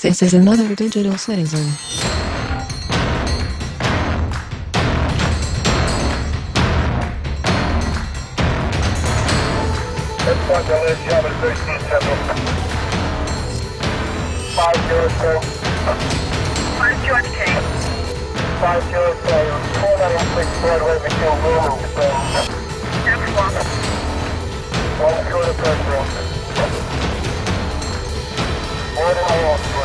This is another digital citizen. Five zero four. Where's George K? Five Broadway, one. One.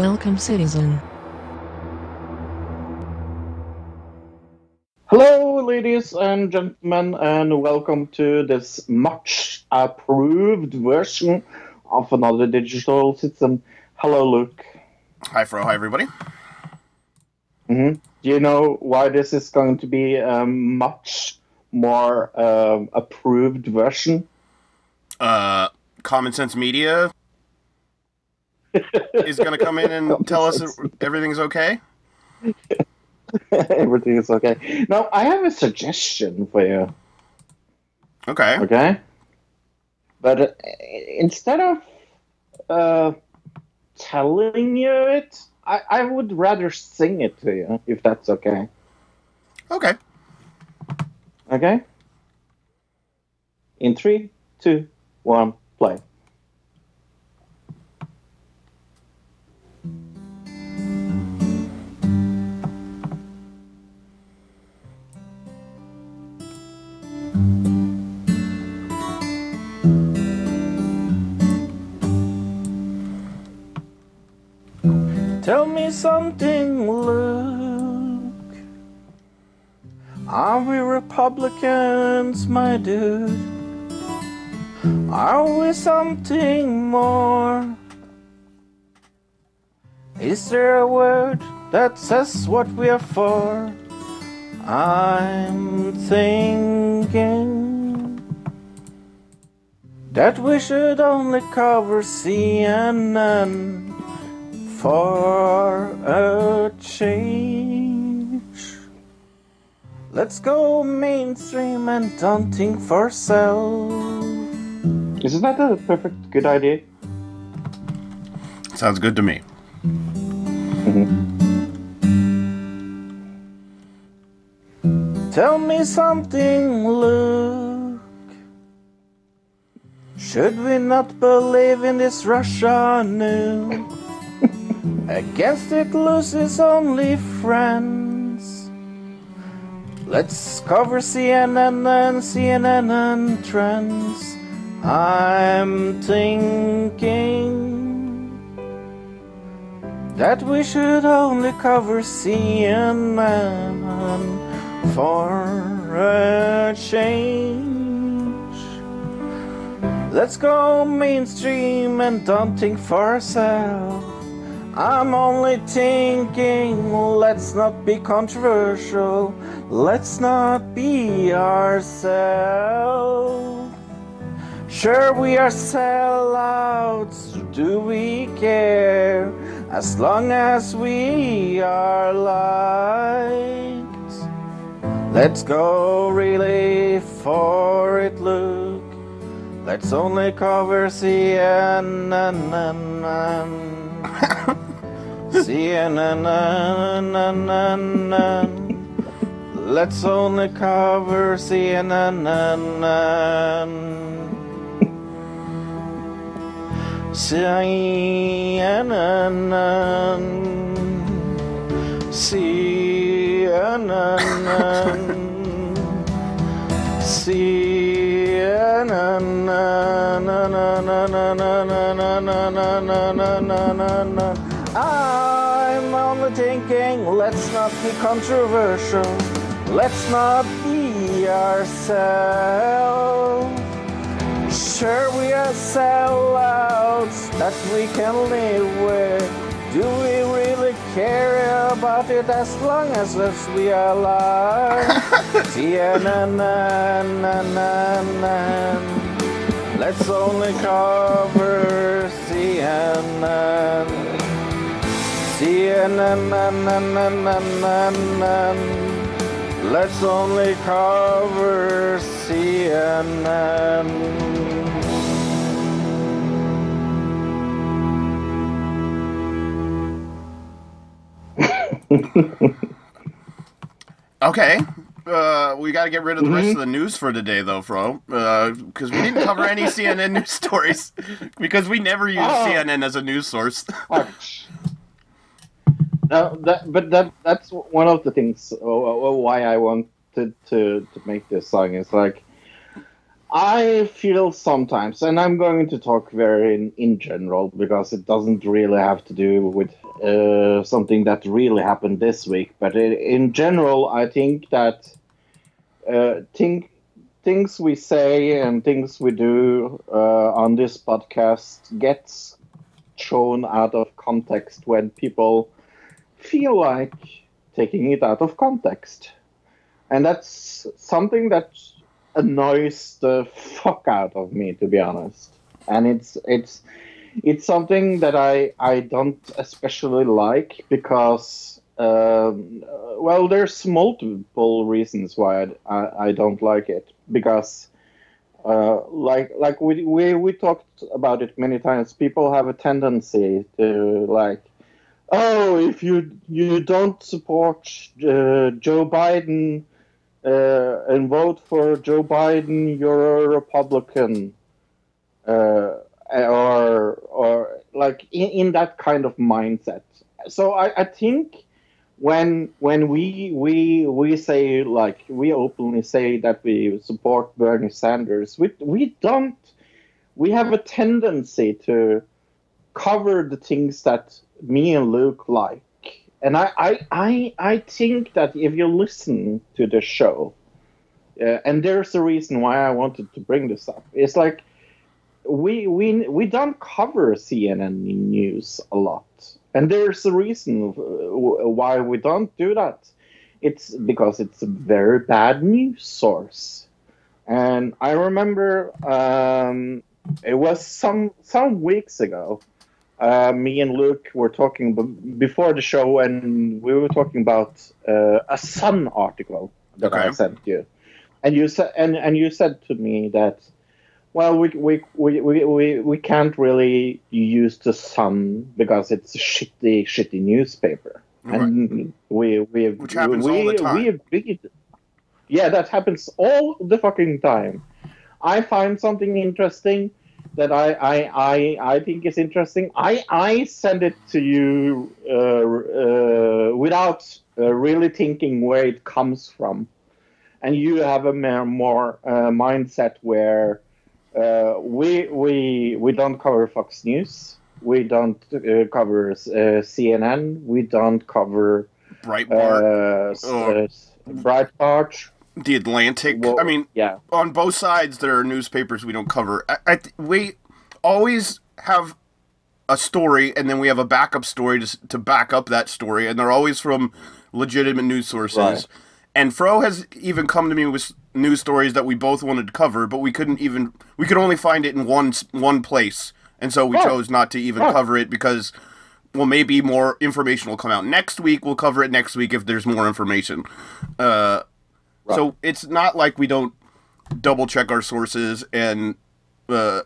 Welcome, citizen. Hello, ladies and gentlemen, and welcome to this much approved version of another digital citizen. Hello, Luke. Hi, Fro. Hi, everybody. hmm Do you know why this is going to be a much more um approved version? Uh, Common Sense Media is going to come in and tell us everything's okay. Everything is okay. Now, I have a suggestion for you. Okay. Okay. But uh, instead of uh, telling you it, I, I would rather sing it to you, if that's okay. Okay. Okay? In three, two, one, play. Tell me something, Luke. Are we Republicans, my dude? Are we something more? Is there a word that says what we are for? I'm thinking that we should only cover CNN for a change. Let's go mainstream and don't think for self. Isn't that a perfect good idea? Sounds good to me. Mm-hmm. Tell me something, Luke. Should we not believe in this Russia nuke? Against it loses only friends. Let's cover CNN and CNN and trends. I'm thinking that we should only cover CNN for a change. Let's go mainstream and don't think for ourselves. I'm only thinking, let's not be controversial. Let's not be ourselves. Sure, we are sellouts. Do we care? As long as we are liked. Let's go really for it, Luke. Let's only cover CNN. CNN. Let's only cover CNN. CNN. CNN. CNN. I'm only thinking, let's not be controversial. Let's not be ourselves. Sure, we are sellouts that we can live with. Do we really care about it as long as, we are alive? CNN, let's only cover CNN. CNN, let's only cover CNN. Okay. Uh, we got to get rid of the rest of Mm-hmm. the news for today, though, Fro, because we didn't cover any CNN news stories because we never use Oh. CNN as a news source. No, that, but that that's one of the things uh, uh, why I wanted to, to make this song is like I feel sometimes, and I'm going to talk very in, in general because it doesn't really have to do with uh, something that really happened this week. But in, in general, I think that uh, think, things we say and things we do uh, on this podcast gets shown out of context when people feel like taking it out of context. And that's something that annoys the fuck out of me to be honest. And it's it's it's something that I I don't especially like because um, well there's multiple reasons why I, I, I don't like it because uh, like like we, we we talked about it many times. People have a tendency to like, oh, if you you don't support uh, Joe Biden uh, and vote for Joe Biden, you're a Republican, uh, or or like in, in that kind of mindset. So I, I think when when we we we say like we openly say that we support Bernie Sanders, we we don't we have a tendency to cover the things that me and Luke like. And I, I, I, I think that if you listen to the show, uh, and there's a reason why I wanted to bring this up. It's like we we we don't cover CNN news a lot, and there's a reason uh, why we don't do that. It's because it's a very bad news source, and I remember um, it was some some weeks ago. Uh, me and Luke were talking b- before the show, and we were talking about uh, a Sun article that I sent you, and you said and, and you said to me that, well, we we, we, we, we we can't really use the Sun because it's a shitty shitty newspaper, and we we Which happens we, all the time. We agreed. Yeah, that happens all the fucking time. I find something interesting that I, I, I, I think is interesting. I, I send it to you uh, uh, without uh, really thinking where it comes from, and you have a more, more uh, mindset where uh, we we we don't cover Fox News, we don't uh, cover uh, CNN, we don't cover Breitbart, uh, Oh. Breitbart. The Atlantic. Well, I mean, yeah, on both sides, there are newspapers we don't cover. I, I we always have a story, and then we have a backup story to, to back up that story, and they're always from legitimate news sources. Right. And Fro has even come to me with news stories that we both wanted to cover, but we couldn't even. We could only find it in one one place, and so we Right. chose not to even Right. cover it because. Well, maybe more information will come out next week. We'll cover it next week if there's more information. Uh, So it's not like we don't double check our sources and uh,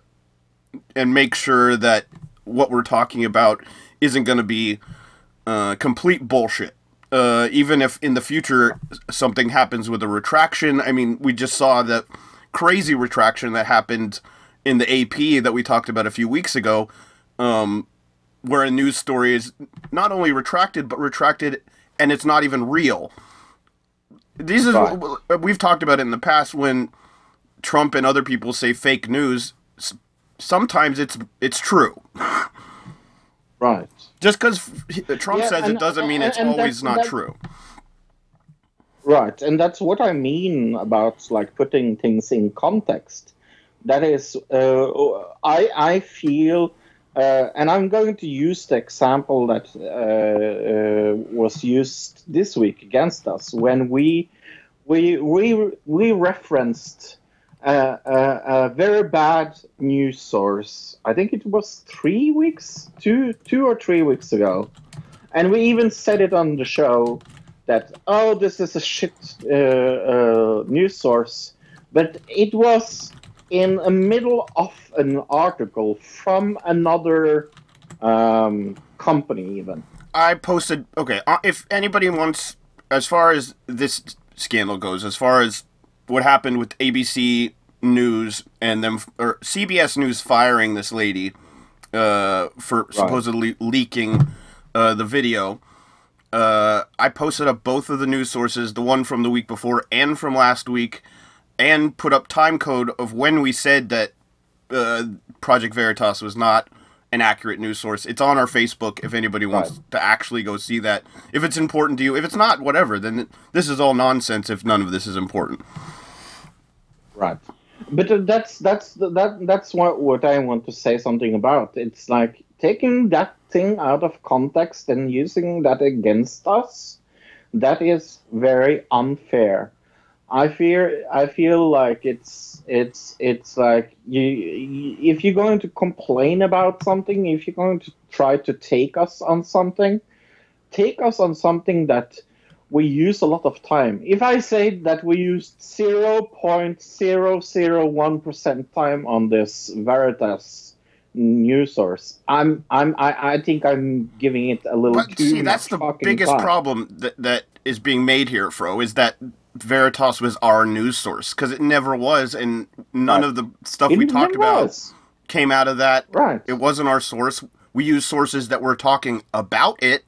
and make sure that what we're talking about isn't going to be uh, complete bullshit. Uh, even if in the future something happens with a retraction, I mean, we just saw that crazy retraction that happened in the AP that we talked about a few weeks ago, um, where a news story is not only retracted but retracted and it's not even real. These is Right. we've talked about it in the past when Trump and other people say fake news. Sometimes it's it's true. right. Just because Trump Yeah, says it doesn't mean and- it's and always that's- not that- true. Right, and that's what I mean about like putting things in context. that is, uh, I I feel, uh, and I'm going to use the example that uh, uh, was used this week against us when we we we we referenced a, a, a very bad news source. I think it was three weeks, two two or three weeks ago, and we even said it on the show that oh this is a shit uh, uh, news source, but it was in the middle of an article from another um, company even. I posted. Okay, uh, if anybody wants, as far as this scandal goes, as far as what happened with ABC News and them or CBS News firing this lady uh, for supposedly leaking uh, the video. Uh, I posted up both of the news sources, the one from the week before and from last week, and put up time code of when we said that uh, Project Veritas was not an accurate news source. It's on our Facebook if anybody wants Right. to actually go see that. If it's important to you, if it's not, whatever. Then this is all nonsense. If none of this is important. Right. But uh, that's that's that that's what what I want to say something about. It's like taking that thing out of context and using that against us. That is very unfair. I fear I feel like it's it's it's like you, you if you're going to complain about something, if you're going to try to take us on something, take us on something that we use a lot of time. If I say that we used 0.001% time on this Veritas news source, I'm I'm I, I think I'm giving it a little But too see, that's the biggest time. problem that that is being made here, Fro, is that Veritas was our news source because it never was, and none Right. of the stuff It we talked about was. came out of that. Right. It wasn't our source. We use sources that were talking about it.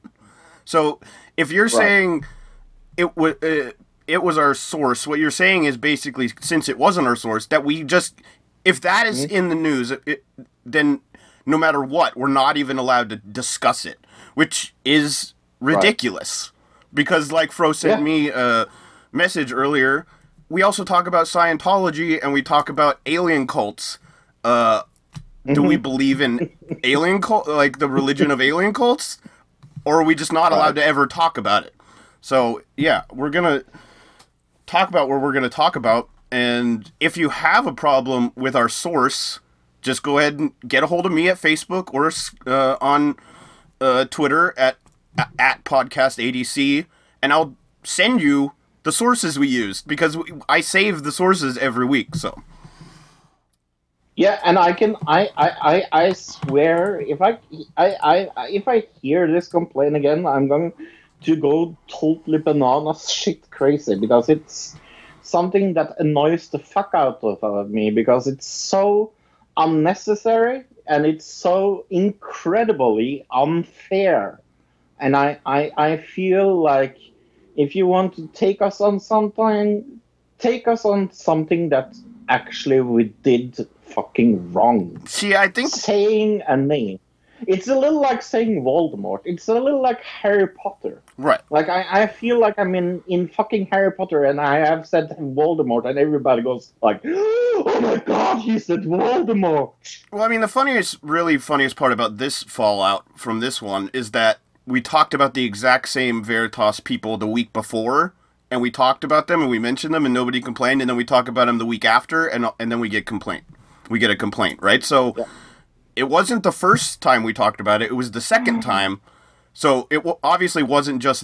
So if you're saying it was uh, it was our source, what you're saying is basically since it wasn't our source that we just if that is in the news, it, it- then no matter what, we're not even allowed to discuss it, which is ridiculous. Because like Fro sent Yeah. me a message earlier, we also talk about Scientology and we talk about alien cults. Uh, do we believe in alien cult, like the religion of alien cults, or are we just not allowed to ever talk about it? So yeah, we're gonna talk about what we're gonna talk about, and if you have a problem with our source, just go ahead and get a hold of me at Facebook or uh, on uh, Twitter at at podcast ADC, and I'll send you the sources we used because I save the sources every week. So Yeah, and I can I I, I, swear if I, I I if I hear this complaint again, I'm going to go totally bananas shit crazy because it's something that annoys the fuck out of uh, me because it's so unnecessary and it's so incredibly unfair. And I, I, I feel like if you want to take us on something, take us on something that actually we did fucking wrong. see, I think Saying a name. It's a little like saying Voldemort. It's a little like Harry Potter. right. Like I, I feel like I'm in, in fucking Harry Potter and I have said Voldemort and everybody goes like, Oh my god, he said Voldemort. Well, I mean, the funniest, really funniest part about this fallout from this one is that we talked about the exact same Veritas people the week before, and we talked about them and we mentioned them, and nobody complained, and then we talk about them the week after, and and then we get complaint. We get a complaint, right? So it wasn't the first time we talked about it; it was the second mm-hmm. time. So it w- obviously wasn't just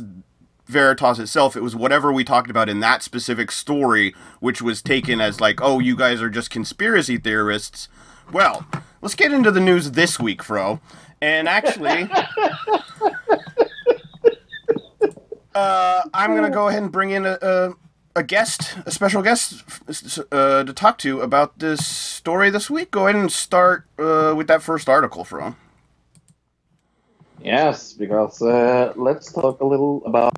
Veritas itself. It was whatever we talked about in that specific story, which was taken as like, oh, you guys are just conspiracy theorists. Well, let's get into the news this week, Fro. And actually, uh, I'm gonna go ahead and bring in a, a, a guest, a special guest, uh, to talk to about this story this week. Go ahead and start uh, with that first article, Fro. Yes, because uh, let's talk a little about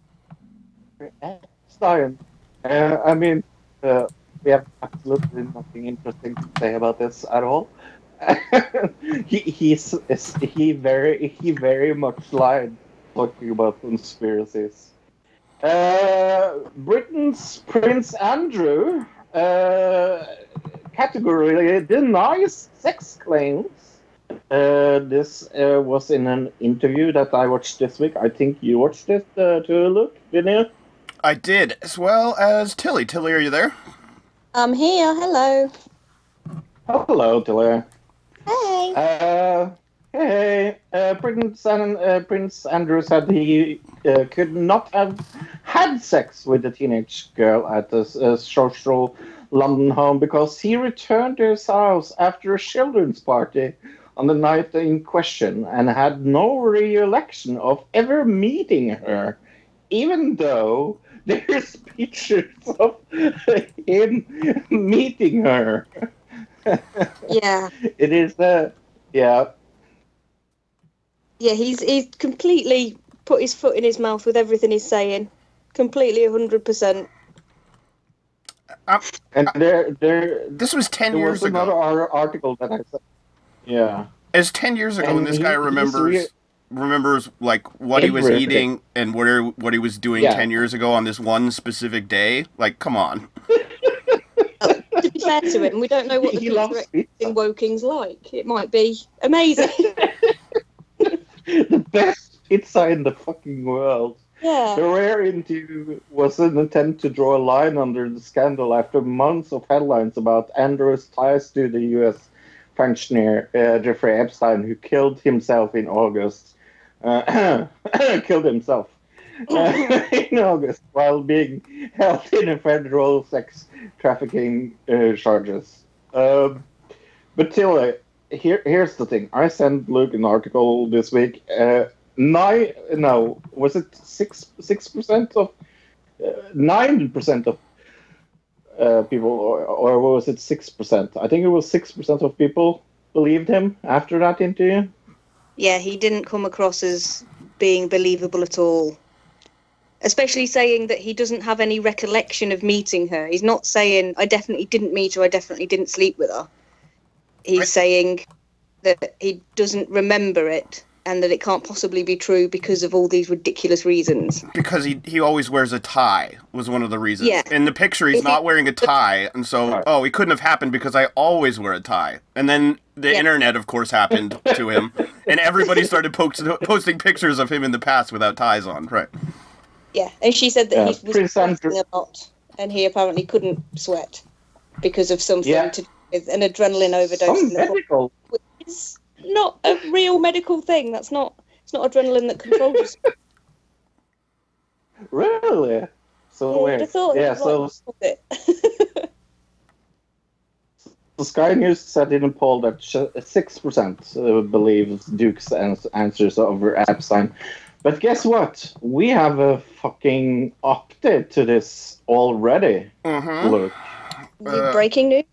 Stein. Uh, I mean, uh, we have absolutely nothing interesting to say about this at all. he he's is- he very he very much lied talking about conspiracies. Uh, Britain's Prince Andrew uh, category denies sex claims. Uh, this uh, was in an interview that I watched this week. I think you watched it uh, too, Luke, didn't you? I did, as well as Tilly. Tilly, are you there? I'm here. Hello. Hello, Tilly. Hey. Uh, hey, uh, Prince, uh, Prince Andrew said he uh, could not have had sex with a teenage girl at the uh, social London home because he returned to his house after a children's party on the night in question and had no recollection of ever meeting her, even though there's pictures of him meeting her. Yeah. It is uh, yeah. Yeah, he's he's completely put his foot in his mouth with everything he's saying. Completely 100%. And there, there, This was 10 there years was another ago. ar- article that I saw. Yeah. It's 10 years ago, and, And this he- guy remembers remembers like what he was eating and what he, what he was doing Yeah. 10 years ago on this one specific day. Like, come on. Fair to him, we don't know what the He future in Woking's like. It might be amazing. the best pizza in the fucking world. yeah. The rare interview was an attempt to draw a line under the scandal after months of headlines about Andrew's ties to the U.S. functionary uh, Jeffrey Epstein, who killed himself in August. Uh, killed himself uh, in August while being held in a federal sex trafficking uh, charges. Um, but Tilly, here, here's the thing. I sent Luke an article this week. Uh, nine, no, was it six six percent of uh, nine percent of uh, people, or, or was it six percent? I think it was six percent of people believed him after that interview. Yeah, he didn't come across as being believable at all. Especially saying that he doesn't have any recollection of meeting her. He's not saying, I definitely didn't meet her, I definitely didn't sleep with her. He's Right. saying that he doesn't remember it and that it can't possibly be true because of all these ridiculous reasons. Because he, he always wears a tie, was one of the reasons. Yeah. In the picture, he's not wearing a tie, and so, Right. oh, it couldn't have happened because I always wear a tie. And then the Yeah. internet, of course, happened to him, and everybody started post- posting pictures of him in the past without ties on. Right. Yeah, and she said that Yeah, he was Prince Andrew- sweating a lot and he apparently couldn't sweat because of something Yeah. to do with an adrenaline overdose. Some in the medical. It's not a real medical thing. That's not. It's not adrenaline that controls. you. Really? So Yeah, weird. I thought it Yeah, so like- stop it. the Sky News said in a poll that six percent uh, believe Duke's answers over Epstein. But guess what? We have a fucking update to this already. Mm-hmm. Look, Uh, breaking news.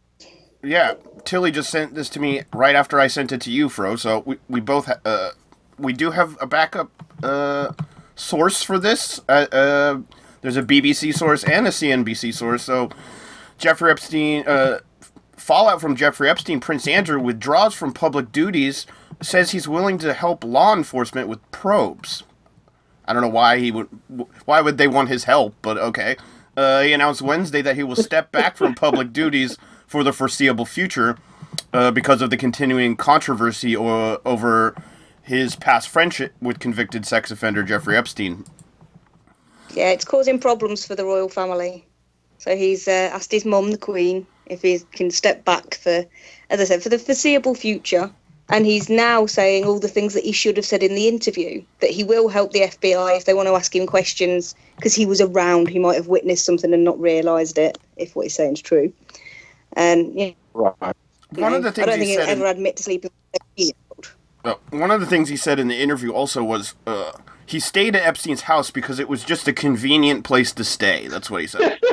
Yeah, Tilly just sent this to me right after I sent it to you, Fro. So we we both ha- uh we do have a backup uh source for this. Uh, uh there's a BBC source and a CNBC source. So Jeffrey Epstein uh fallout from Jeffrey Epstein, Prince Andrew withdraws from public duties, says he's willing to help law enforcement with probes. I don't know why he would. Why would they want his help? But okay. Uh, he announced Wednesday that he will step back from public duties for the foreseeable future uh, because of the continuing controversy o- over his past friendship with convicted sex offender Jeffrey Epstein. Yeah, it's causing problems for the royal family. So he's uh, asked his mum, the Queen, if he can step back for, as I said, for the foreseeable future. And he's now saying all the things that he should have said in the interview. That he will help the FBI if they want to ask him questions because he was around. He might have witnessed something and not realised it, if what he's saying is true. And yeah, right. One of the things I things don't he think he'll said. ever In, admit to sleeping with a 13-year-old. uh, one of the things he said in the interview also was uh, he stayed at Epstein's house because it was just a convenient place to stay. That's what he said.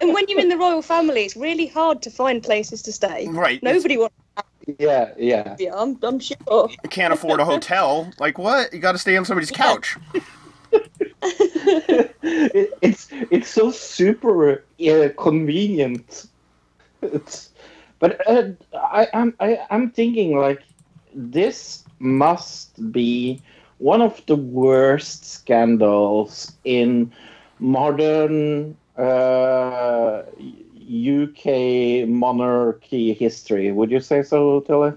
And when you're in the royal family, it's really hard to find places to stay. right. Nobody wants Yeah, yeah. to be, I'm, I'm sure. You can't afford a hotel. Like what? You got to stay on somebody's couch. It, it's it's so super uh, convenient. It's, but uh, I, I'm I, I'm thinking like this must be one of the worst scandals in modern uh, UK monarchy history. Would you say so, Tilly?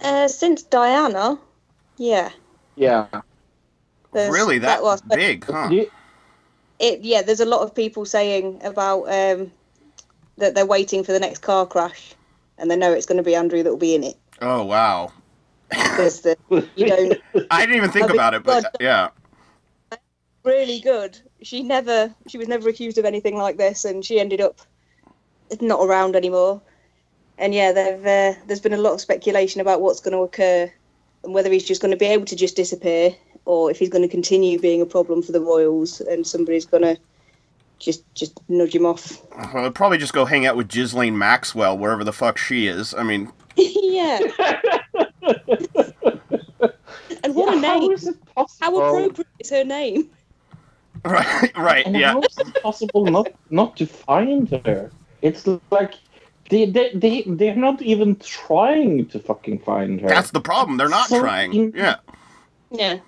Uh, since Diana, yeah. Yeah. there's- really, that, was big, huh? You- it. Yeah, there's a lot of people saying about um, that they're waiting for the next car crash, and they know it's going to be Andrew that will be in it. Oh wow, Because the you don't I didn't even think about it, but God. yeah. really good. She never, she was never accused of anything like this, and she ended up not around anymore. And yeah, they've, uh, there's been a lot of speculation about what's going to occur and whether he's just going to be able to just disappear, or if he's going to continue being a problem for the Royals, and somebody's going to just just nudge him off. Well, I'd probably just go hang out with Ghislaine Maxwell wherever the fuck she is. I mean, yeah. and what a Yeah, How name! is it possible? How appropriate is her name? right, right, And yeah. how is it possible not not to find her? It's like they they they they're not even trying to fucking find her. That's the problem. They're not So trying. in- Yeah. Yeah,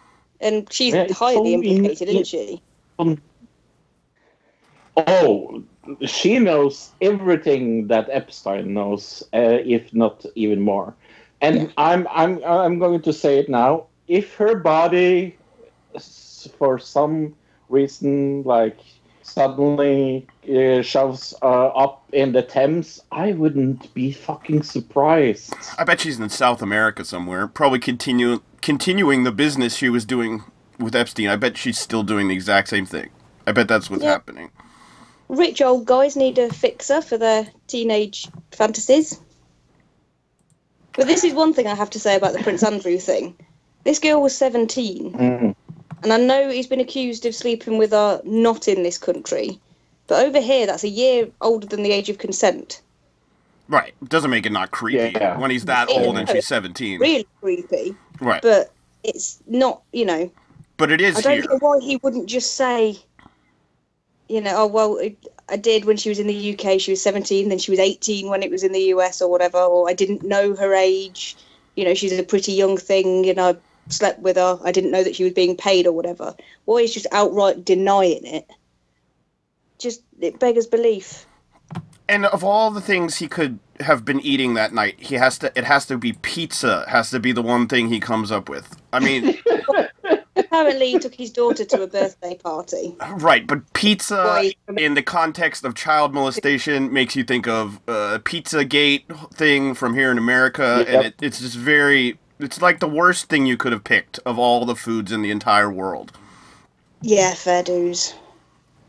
and she's Yeah, highly so implicated, in- isn't she? Oh, she knows everything that Epstein knows, uh, if not even more. And I'm I'm I'm going to say it now. If her body, for some reason, like suddenly uh, shoves uh, up in the Thames, I wouldn't be fucking surprised. I bet she's in South America somewhere, probably continue continuing the business she was doing with Epstein. I bet she's still doing the exact same thing. I bet that's what's Yeah. happening. Rich old guys need a fixer for their teenage fantasies. But this is one thing I have to say about the Prince Andrew thing. This girl was 17, Mm. and I know he's been accused of sleeping with her not in this country. But over here, that's a year older than the age of consent. Right. Doesn't make it not creepy Yeah. when he's that Yeah. old and she's 17. Really creepy. Right. But it's not, you know, But it is I don't here. know why he wouldn't just say, you know, oh well, it, I did when she was in the UK. She was seventeen, then she was eighteen when it was in the US or whatever. Or I didn't know her age. You know, she's a pretty young thing, and I slept with her. I didn't know that she was being paid or whatever. Why is just outright denying it? Just it beggars belief. And of all the things he could have been eating that night, he has to. It has to be pizza. Has to be the one thing he comes up with. I mean, Apparently, he took his daughter to a birthday party. right? But pizza Right. in the context of child molestation makes you think of a uh, Pizzagate thing from here in America, and it, it's just very. It's like the worst thing you could have picked of all the foods in the entire world. Yeah, fair dues.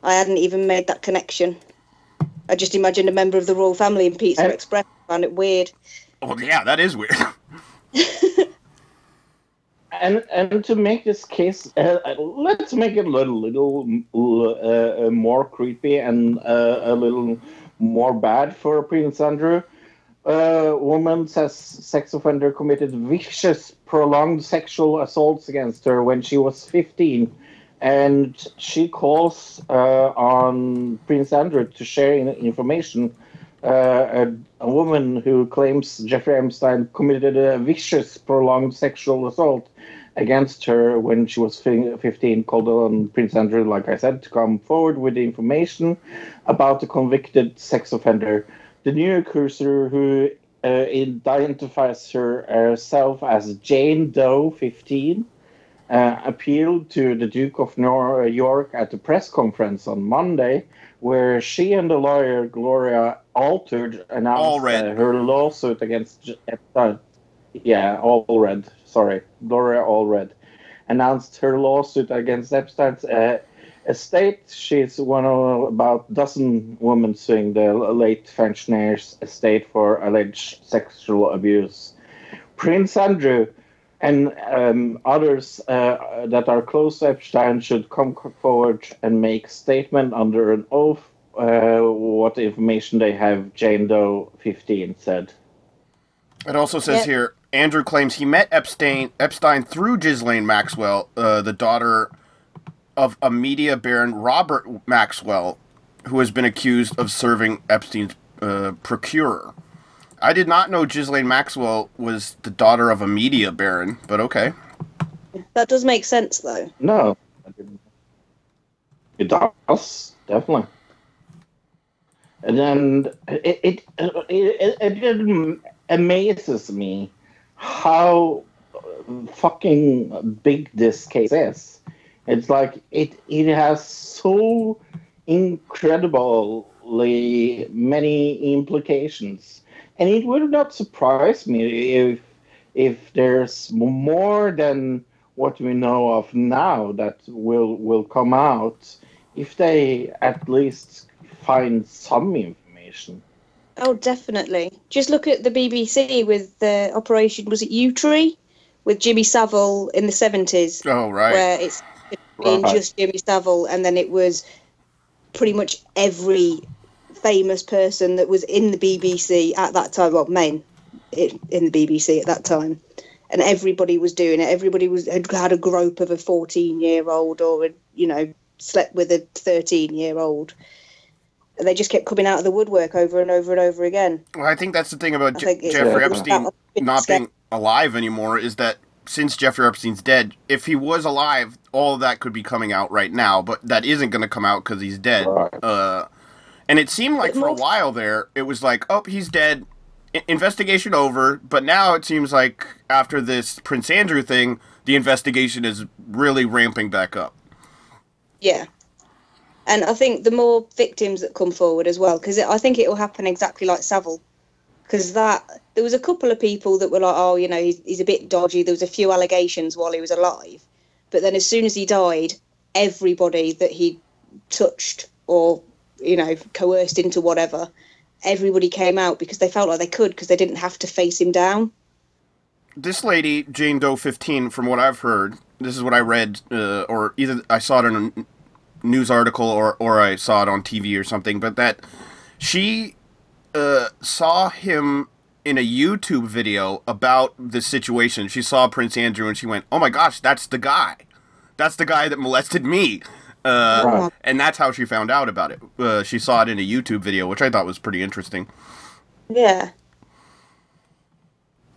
I hadn't even made that connection. I just imagined a member of the royal family in Pizza And- Express. Found it weird. Oh yeah, that is weird. And and to make this case, uh, let's make it a little, little uh, uh, more creepy and uh, a little more bad for Prince Andrew. A woman says sex offender committed vicious, prolonged sexual assaults against her when she was 15, and she calls uh, on Prince Andrew to share in- information. Uh, a, a woman who claims Jeffrey Epstein committed a vicious, prolonged sexual assault against her when she was fi- 15 called on Prince Andrew, like I said, to come forward with the information about the convicted sex offender. The new accuser, who uh, identifies herself as Jane Doe, 15, uh, appealed to the Duke of Nor- York at the press conference on Monday, where she and the lawyer Gloria Altered announced uh, her lawsuit against Epstein. Yeah, Allred. Sorry, Gloria Allred announced her lawsuit against Epstein's uh, estate. She's one of about a dozen women suing the late functionary's estate for alleged sexual abuse. Prince Andrew and um, others uh, that are close to Epstein should come forward and make statement under an oath. Uh, what information they have, Jane Doe 15 said. It also says Yeah. here Andrew claims he met Epstein Epstein through Ghislaine Maxwell, uh, the daughter of a media baron Robert Maxwell, who has been accused of serving Epstein's uh, procurer. I did not know Ghislaine Maxwell was the daughter of a media baron, but okay. That does make sense, though. No, It does, definitely. and then it it, it, it, it amazes me how fucking big this case is. It's like it it has so incredibly many implications, and it would not surprise me if if there's more than what we know of now that will will come out if they at least find some information. Oh, definitely. Just look at the BBC with the operation. Was it Yewtree with Jimmy Savile in the seventies, Oh right. where it's been Right. just Jimmy Savile, and then it was pretty much every famous person that was in the BBC at that time. Well, main in in the BBC at that time, and everybody was doing it. Everybody was had had a grope of a fourteen-year-old, or had, you know slept with a thirteen-year-old. And they just kept coming out of the woodwork over and over and over again. Well, I think that's the thing about Je- Jeffrey Yeah. Epstein That- not being alive anymore is that since Jeffrey Epstein's dead, if he was alive, all of that could be coming out right now, but that isn't going to come out because he's dead. Right. Uh, and it seemed like for a while there, it was like, oh, he's dead, I- investigation over. But now it seems like after this Prince Andrew thing, the investigation is really ramping back up. Yeah. And I think the more victims that come forward as well, because I think it will happen exactly like Savile. Because that there was a couple of people that were like, oh, you know, he's, he's a bit dodgy. There was a few allegations while he was alive, but then as soon as he died, everybody that he touched or you know coerced into whatever, everybody came out because they felt like they could because they didn't have to face him down. this lady Jane Doe 15 from what I've heard this is what I read uh, or either I saw it in a news article or or I saw it on TV or something but that she uh, saw him in a YouTube video about the situation. She saw Prince Andrew and she went oh my gosh that's the guy. That's the guy that molested me uh, Right. and that's how she found out about it uh, she saw it in a YouTube video which I thought was pretty interesting Yeah.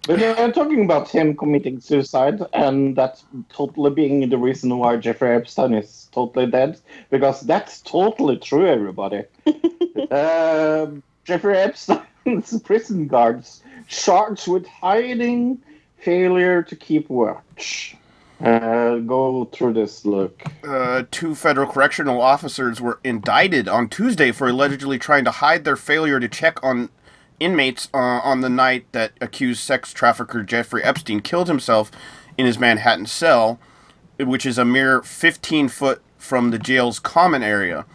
But they're talking about him committing suicide, and that's totally being the reason why Jeffrey Epstein is totally dead, because that's totally true, everybody. um, Jeffrey Epstein's prison guards charged with hiding, failure to keep watch. Uh, go through this look. uh, two federal correctional officers were indicted on Tuesday for allegedly trying to hide their failure to check on inmates uh, on the night that accused sex trafficker Jeffrey Epstein killed himself in his Manhattan cell, which is a mere 15 foot from the jail's common area.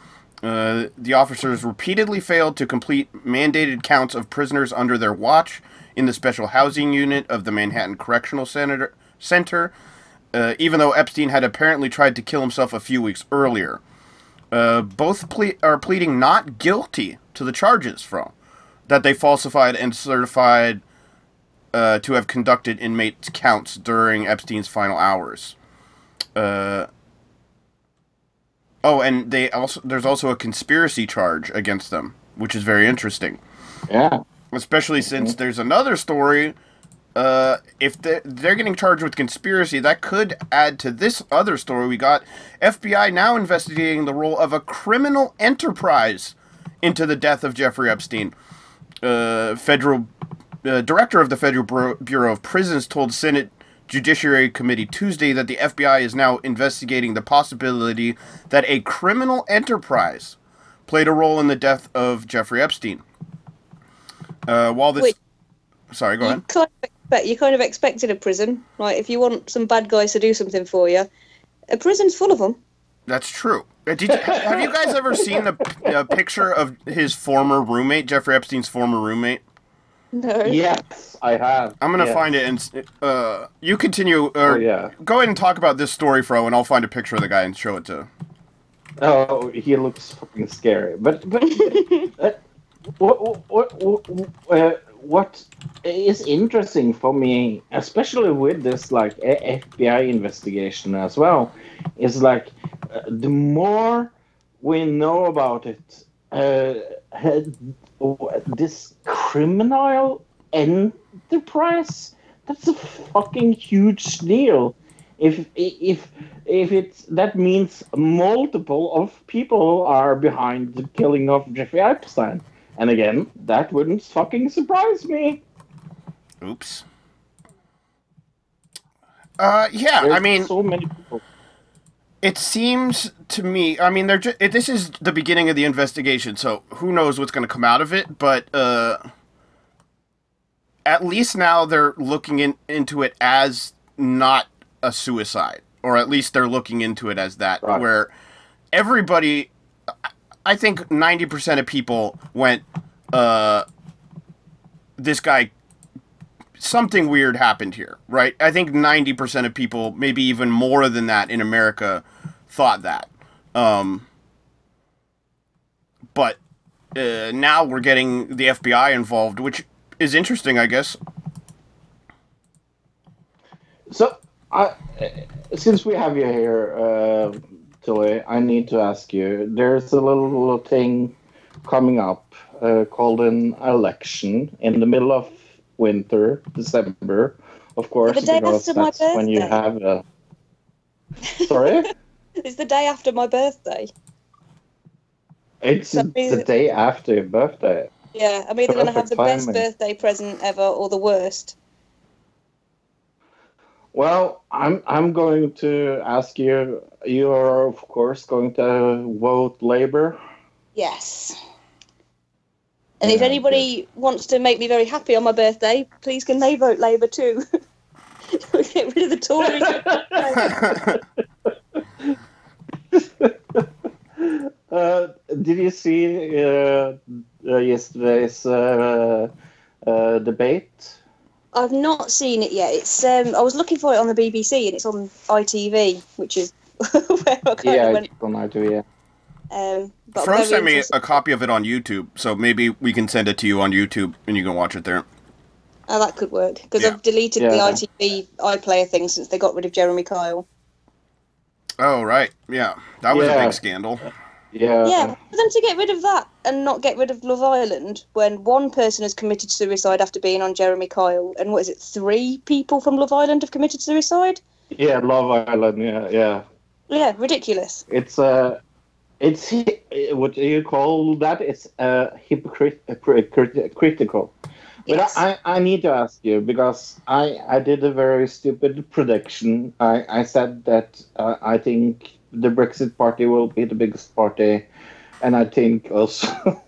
Uh, the officers repeatedly failed to complete mandated counts of prisoners under their watch in the special housing unit of the Manhattan Correctional Center, Center uh, even though Epstein had apparently tried to kill himself a few weeks earlier. Uh, both ple- are pleading not guilty to the charges from that they falsified and certified uh, to have conducted inmate counts during Epstein's final hours. Uh, oh, and they also there's also a conspiracy charge against them, which is very interesting Yeah. especially since there's another story. Uh, if they're, they're getting charged with conspiracy, that could add to this other story we got. FBI now investigating the role of a criminal enterprise into the death of Jeffrey Epstein. Uh, federal uh, director of the Federal Bureau of Prisons told Senate Judiciary Committee Tuesday that the FBI is now investigating the possibility that a criminal enterprise played a role in the death of Jeffrey Epstein. Uh, while this, Wait. sorry, go ahead. Kind of expect you kind of expected a prison, right? If you want some bad guys to do something for you, a prison's full of them. That's true. Uh, Did you, have you guys ever seen a, p- uh, picture of his former roommate, Jeffrey Epstein's former roommate? No. Yes, I have. I'm gonna Yes. find it and uh, you continue. Or Oh, yeah. Go ahead and talk about this story, Fro, and I'll find a picture of the guy and show it to. Oh, he looks fucking scary. But but uh, what what what, uh, what is interesting for me, especially with this like FBI investigation as well, is like uh, the more we know about it, uh, had- this criminal enterprise. That's a fucking huge deal. If if if it's that means multiple of people are behind the killing of Jeffrey Epstein. And again, that wouldn't fucking surprise me. Oops. Uh, yeah. I mean, so many people. it seems to me. I mean, they're just, it, this is the beginning of the investigation, so who knows what's going to come out of it. But uh, at least now they're looking in, into it as not a suicide, or at least they're looking into it as that, Right. where everybody. I think ninety percent of people went. Uh, this guy something weird happened here, right? I think 90% of people, maybe even more than that in America, thought that. Um, but uh, now we're getting the FBI involved, which is interesting, I guess. So, I, since we have you here, uh, Tilly, I need to ask you. There's a little, little thing coming up uh, called an election in the middle of winter, December, of course, The day after my that's when you have a. Sorry, It's the day after my birthday. it's So the day after your birthday. Yeah, I'm either going to have the best birthday present ever or the worst. Well, I'm I'm going to ask you. You are of course going to vote Labour. Yes. And if Yeah, anybody wants to make me very happy on my birthday, please can they vote Labour too? Get rid of the Tories. Uh, did you see uh, uh, yesterday's uh, uh, debate? I've not seen it yet. It's um, I was looking for it on the BBC and it's on ITV, which is where I kind Yeah, of went. it's on ITV. Um, but I'm Fro very sent me a copy of it on YouTube, so maybe we can send it to you on YouTube and you can watch it there. Oh, that could work because Yeah. I've deleted Yeah. the ITV iPlayer thing since they got rid of Jeremy Kyle. Oh, right. Yeah. That was a big scandal. Yeah. yeah, for them to get rid of that and not get rid of Love Island when one person has committed suicide after being on Jeremy Kyle, and what is it, three people from Love Island have committed suicide? Yeah, Love Island. Yeah, yeah. Yeah, ridiculous. It's uh, it's what do you call that? It's uh, hypocritical. Yes. But I, I need to ask you because I, I did a very stupid prediction. I, I said that uh, I think the Brexit party will be the biggest party, and I think also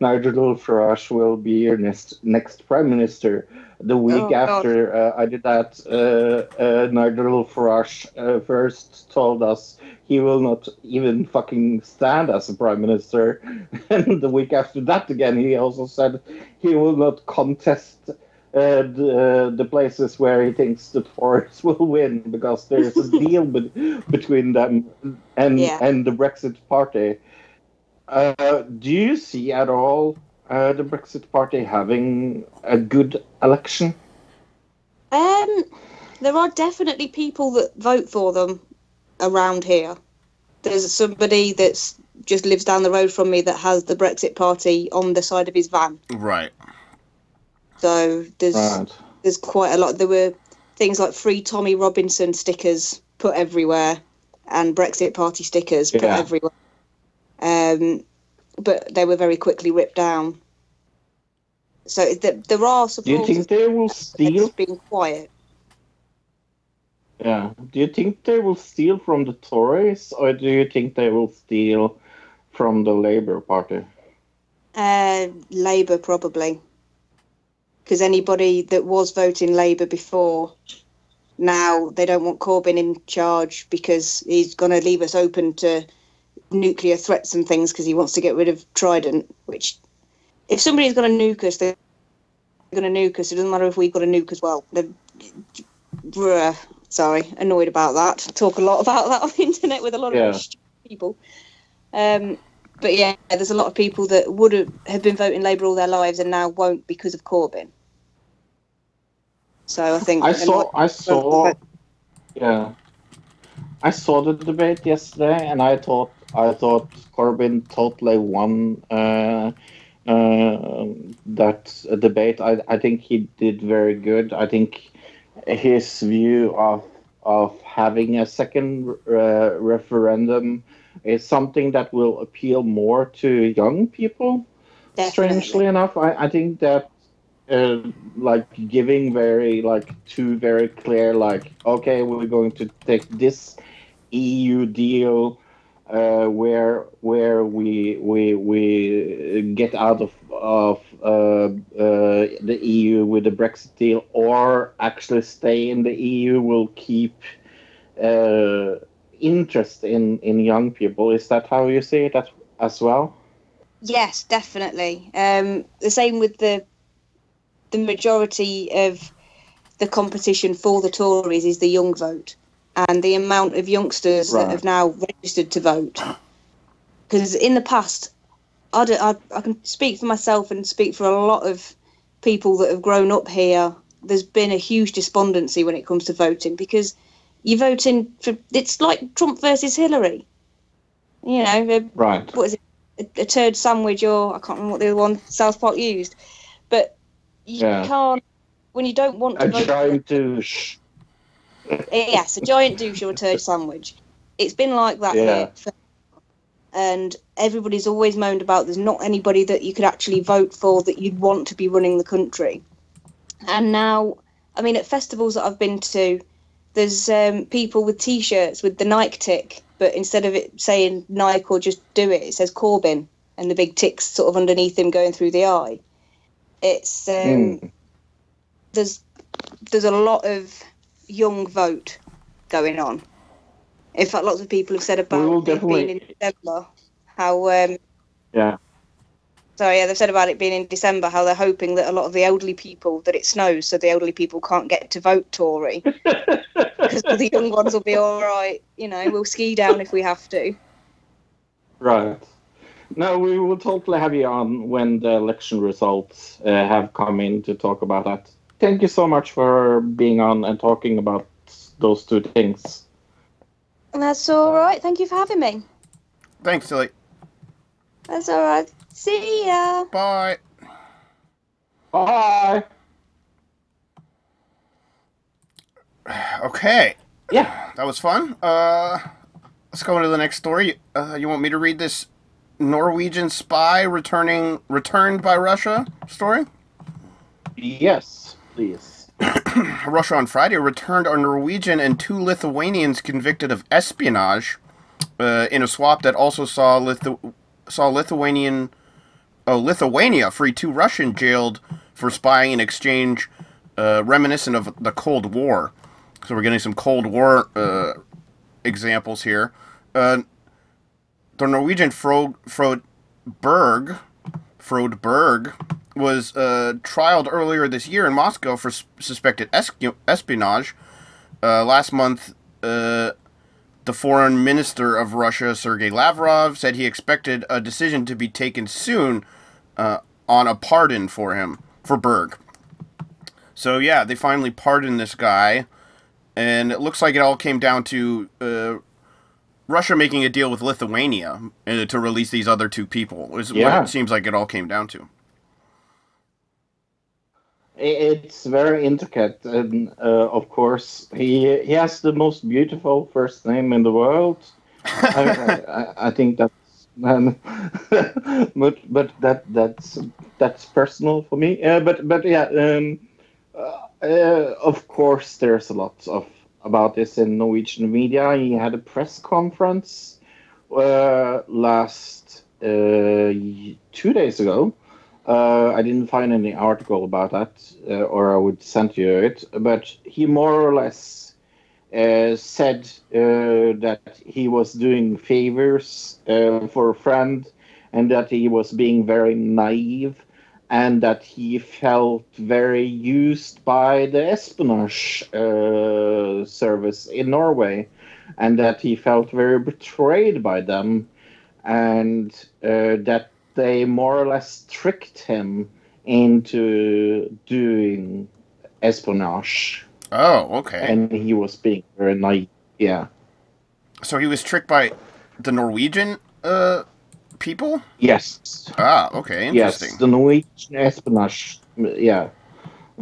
Nigel Farage will be your next next prime minister. The week Oh, after uh, I did that, uh, uh, Nigel Farage uh, first told us he will not even fucking stand as a prime minister, and the week after that again, he also said he will not contest uh, the, the places where he thinks the Tories will win because there's a deal be- between them and Yeah. and the Brexit party. Uh, do you see at all uh, the Brexit party having a good election? Um, there are definitely people that vote for them around here. There's somebody that's just lives down the road from me that has the Brexit party on the side of his van. Right. So there's Right. there's quite a lot. There were things like free Tommy Robinson stickers put everywhere, and Brexit Party stickers put Yeah. everywhere. Um, but they were very quickly ripped down. So th- there are Do you supporters. think they will steal? just being quiet. Yeah. Do you think they will steal from the Tories, or do you think they will steal from the Labour Party? Uh, Labour probably, because anybody that was voting Labour before, now they don't want Corbyn in charge because he's going to leave us open to nuclear threats and things because he wants to get rid of Trident. Which, if somebody's going to nuke us, they're going to nuke us. It doesn't matter if we've got a nuke as well. They're- sorry, annoyed about that. I talk a lot about that on the internet with a lot of Yeah. stupid people. Um, but yeah, there's a lot of people that would have, have been voting Labour all their lives and now won't because of Corbyn. So I think I saw. I saw. Yeah. I saw the debate yesterday, and I thought I thought Corbyn totally won uh, uh, that debate. I, I think he did very good. I think his view of of having a second uh, referendum is something that will appeal more to young people. strangely enough, I, I think that uh, like giving very like two very clear like okay we're going to take this EU deal uh, where where we we we get out of of uh, uh, the EU with the Brexit deal or actually stay in the EU will keep uh, interest in in young people. Is that how you see it as, as well? Yes, definitely. Um, the same with the the majority of the competition for the Tories is the young vote, and the amount of youngsters Right. that have now registered to vote. Because in the past, I can speak for myself and speak for a lot of people that have grown up here. There's been a huge despondency when it comes to voting because you're voting for it's like Trump versus Hillary. You know, a- Right. what is it, a, a turd sandwich or I can't remember what the other one South Park used, but you Yeah. can't when you don't want to A giant douche. yes, a giant douche or a turd sandwich. It's been like that Yeah. here, for, and everybody's always moaned about there's not anybody that you could actually vote for that you'd want to be running the country. And now, I mean, at festivals that I've been to, there's um, people with T-shirts with the Nike tick, but instead of it saying Nike or just do it, it says Corbyn, and the big ticks sort of underneath him going through the eye. It's um, Mm. there's there's a lot of young vote going on. In fact, lots of people have said about being in December how um, Yeah. sorry, yeah, they've said about it being in December how they're hoping that a lot of the elderly people that it snows, so the elderly people can't get to vote Tory because the young ones will be all right. You know, we'll ski down if we have to. Right. No, we will totally have you on when the election results uh, have come in to talk about that. Thank you so much for being on and talking about those two things. That's all right. Thank you for having me. Thanks, Tilly. That's all right. See ya. Bye. Bye. Okay, Yeah. that was fun. Uh, let's go into the next story. Uh, you want me to read this Norwegian spy returning returned by Russia story? Yes, please. Russia on Friday returned a Norwegian and two Lithuanians convicted of espionage uh, in a swap that also saw Lithu- saw Lithuanian oh Lithuania free two Russian jailed for spying in exchange uh, reminiscent of the Cold War. So we're getting some Cold War uh, examples here. The Norwegian Frode, Frode Berg Frode Berg was uh, trialed earlier this year in Moscow for suspected espionage. Uh, last month, uh, the foreign minister of Russia, Sergei Lavrov, said he expected a decision to be taken soon uh, on a pardon for him, for Berg. So, yeah, they finally pardoned this guy, and it looks like it all came down to uh, Russia making a deal with Lithuania uh, to release these other two people, is Yeah. what it seems like it all came down to. It's very intricate, and uh, of course, he he has the most beautiful first name in the world. I, I, I think that's um, but but that that's that's personal for me. Uh, but but yeah, um, uh, uh, of course, there's a lot of about this in Norwegian media. He had a press conference uh, last uh, two days ago. Uh, I didn't find any article about that, uh, or I would send you it. But he more or less uh, said uh, that he was doing favors for a friend, and that he was being very naive, and that he felt very used by the espionage uh, service in Norway, and that he felt very betrayed by them, and uh, that they more or less tricked him into doing espionage, Oh, okay. and he was being very naive. Yeah. so he was tricked by the Norwegian uh, people? Yes. Ah, okay, interesting. Yes, the Norwegian espionage. Yeah,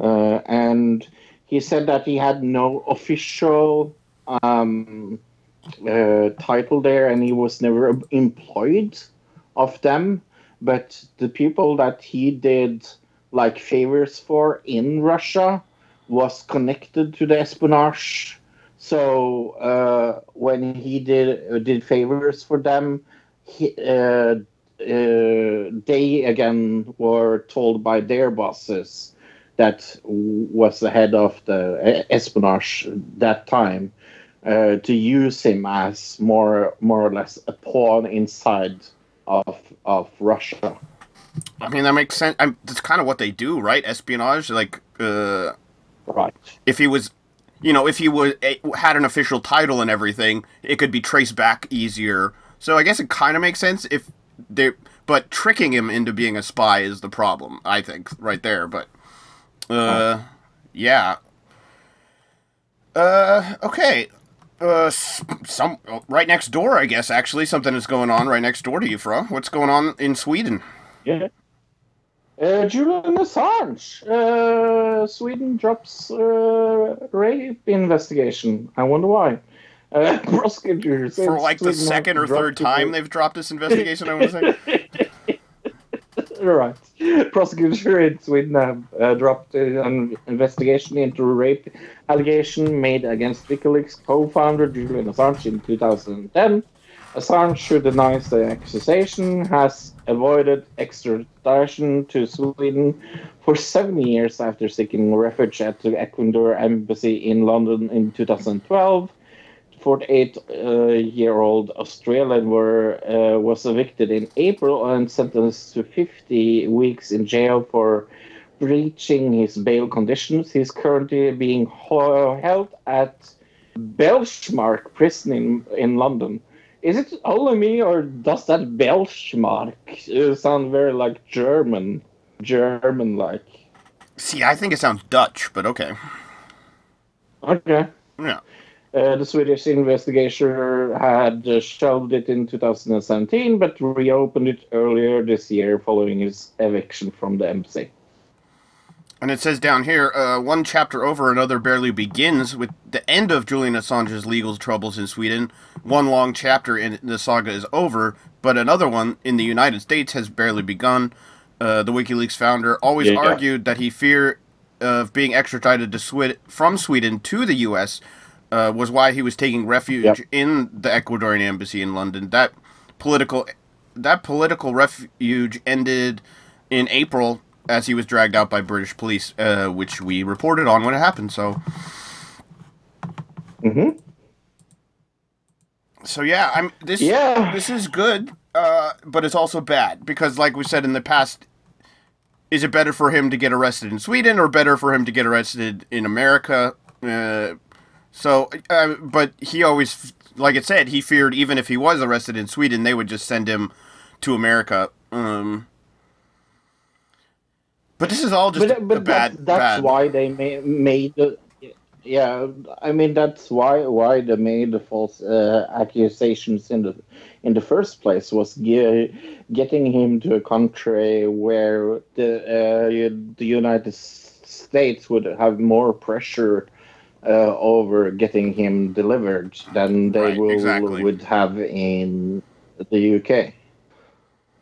uh, and he said that he had no official um, uh, title there, and he was never employed of them. but the people that he did like favors for in Russia was connected to the espionage. So uh, when he did did favors for them, he, uh, uh, they again were told by their bosses that was the head of the espionage that time uh, to use him as more more or less a pawn inside of of Russia. I mean, that makes sense. I'm, that's kind of what they do, right? Espionage, like, uh, Right. if he was, you know, if he was had an official title and everything, it could be traced back easier. So I guess it kind of makes sense if they, but tricking him into being a spy is the problem. I think right there. But, uh, yeah. Uh, okay. Uh, some right next door, I guess. Actually, something is going on right next door to you, Fro. What's going on in Sweden? Yeah. Uh, Julian Assange. Uh, Sweden drops uh, rape investigation. I wonder why. Uh, prosecutors For like the second or third time they've dropped this investigation. I want to say. right. Prosecutor in Sweden have uh, dropped an investigation into a rape allegation made against WikiLeaks co-founder Julian Assange in 2010. Assange, who denies the accusation, has avoided extradition to Sweden for seven years after seeking refuge at the Ecuador embassy in London in 2012. 48-year-old Australian were uh, was evicted in April and sentenced to 50 weeks in jail for breaching his bail conditions. He's currently being ho- held at Belmarsh prison in, in London. Is it only me, or does that Belmarsh uh, sound very like German? German-like. See, I think it sounds Dutch, but okay. Okay. Yeah. Uh, the Swedish investigator had uh, shelved it in 2017, but reopened it earlier this year following his eviction from the embassy. And it says down here, uh, one chapter over, another barely begins with the end of Julian Assange's legal troubles in Sweden. One long chapter in the saga is over, but another one in the United States has barely begun. Uh, the WikiLeaks founder always Yeah. argued that he feared of being extradited from Sweden to the U.S. Uh, was why he was taking refuge Yep. in the Ecuadorian embassy in London. That political that political refuge ended in April as he was dragged out by British police, uh, which we reported on when it happened. So, Mm-hmm. so yeah, I'm this. Yeah. this is good, uh, but it's also bad because, like we said in the past, is it better for him to get arrested in Sweden or better for him to get arrested in America? Uh, so, uh, but he always, like I said, he feared even if he was arrested in Sweden, they would just send him to America. Um, but this is all just But, a but bad, that's, that's bad. why they ma- made the. Yeah, I mean that's why why they made the false uh, accusations in the in the first place was ge- getting him to a country where the uh, the United States would have more pressure uh, over getting him delivered than they Right, will exactly. would have in the UK.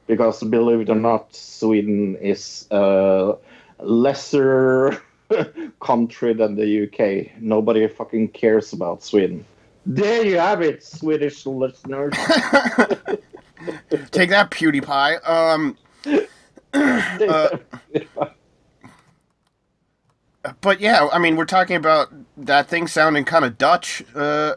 Because believe it or not, Sweden is a lesser country than the UK. Nobody fucking cares about Sweden. There you have it, Swedish listeners. Take that, PewDiePie. Um, Uh, but yeah, I mean, we're talking about that thing sounding kind of Dutch. Uh,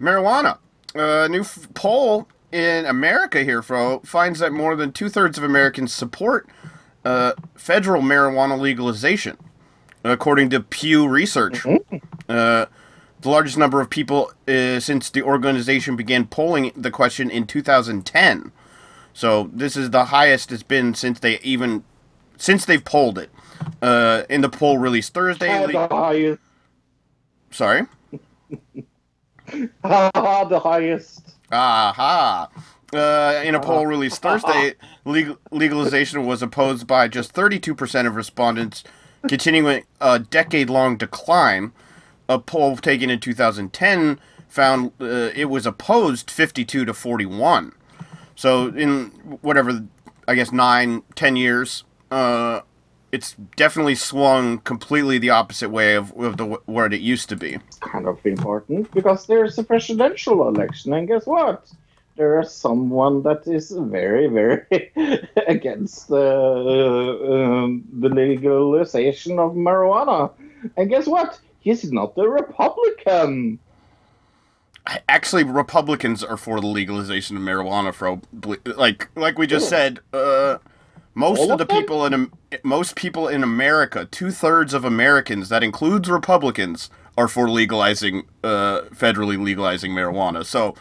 marijuana. A new f- poll in America here, Fro, finds that more than two thirds of Americans support uh, federal marijuana legalization, according to Pew Research. Uh, the largest number of people uh, since the organization began polling the question in 2010. So this is the highest it's been since they even since they've polled it. Uh, in the poll released Thursday. Le- the highest. Sorry. Ah, the highest. Aha. Uh, in a poll released Thursday, legal- legalization was opposed by just 32% of respondents, continuing a decade long decline. A poll taken in 2010 found uh, it was opposed 52 to 41. So, in whatever I guess nine, ten years, uh, it's definitely swung completely the opposite way of, of the what it used to be. It's kind of important because there's a presidential election, and guess what? There's someone that is very, very against the um the legalization of marijuana, and guess what? He's not a Republican. Actually, Republicans are for the legalization of marijuana. For like, like we just said, uh, most All of the of people in most people in America, two thirds of Americans, that includes Republicans, are for legalizing, uh, federally legalizing marijuana. So.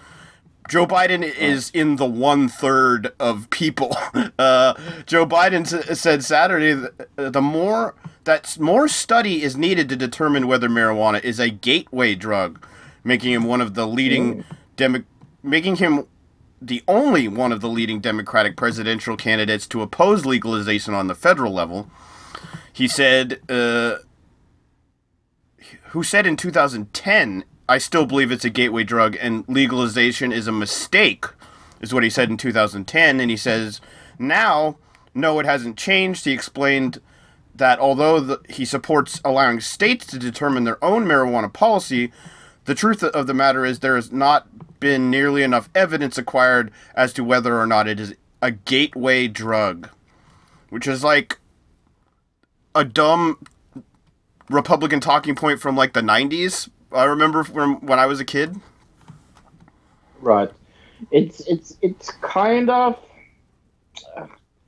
Joe Biden is in the one third of people. Uh, Joe Biden s- said Saturday that uh, the more that more study is needed to determine whether marijuana is a gateway drug, making him one of the leading demo- making him the only one of the leading Democratic presidential candidates to oppose legalization on the federal level. He said, uh, who said in 2010, I still believe it's a gateway drug and legalization is a mistake, is what he said in 2010. And he says, now, no, it hasn't changed. He explained that although the, he supports allowing states to determine their own marijuana policy, the truth of the matter is there has not been nearly enough evidence acquired as to whether or not it is a gateway drug, which is like a dumb Republican talking point from like the 90s. I remember from when I was a kid. Right. It's it's it's kind of.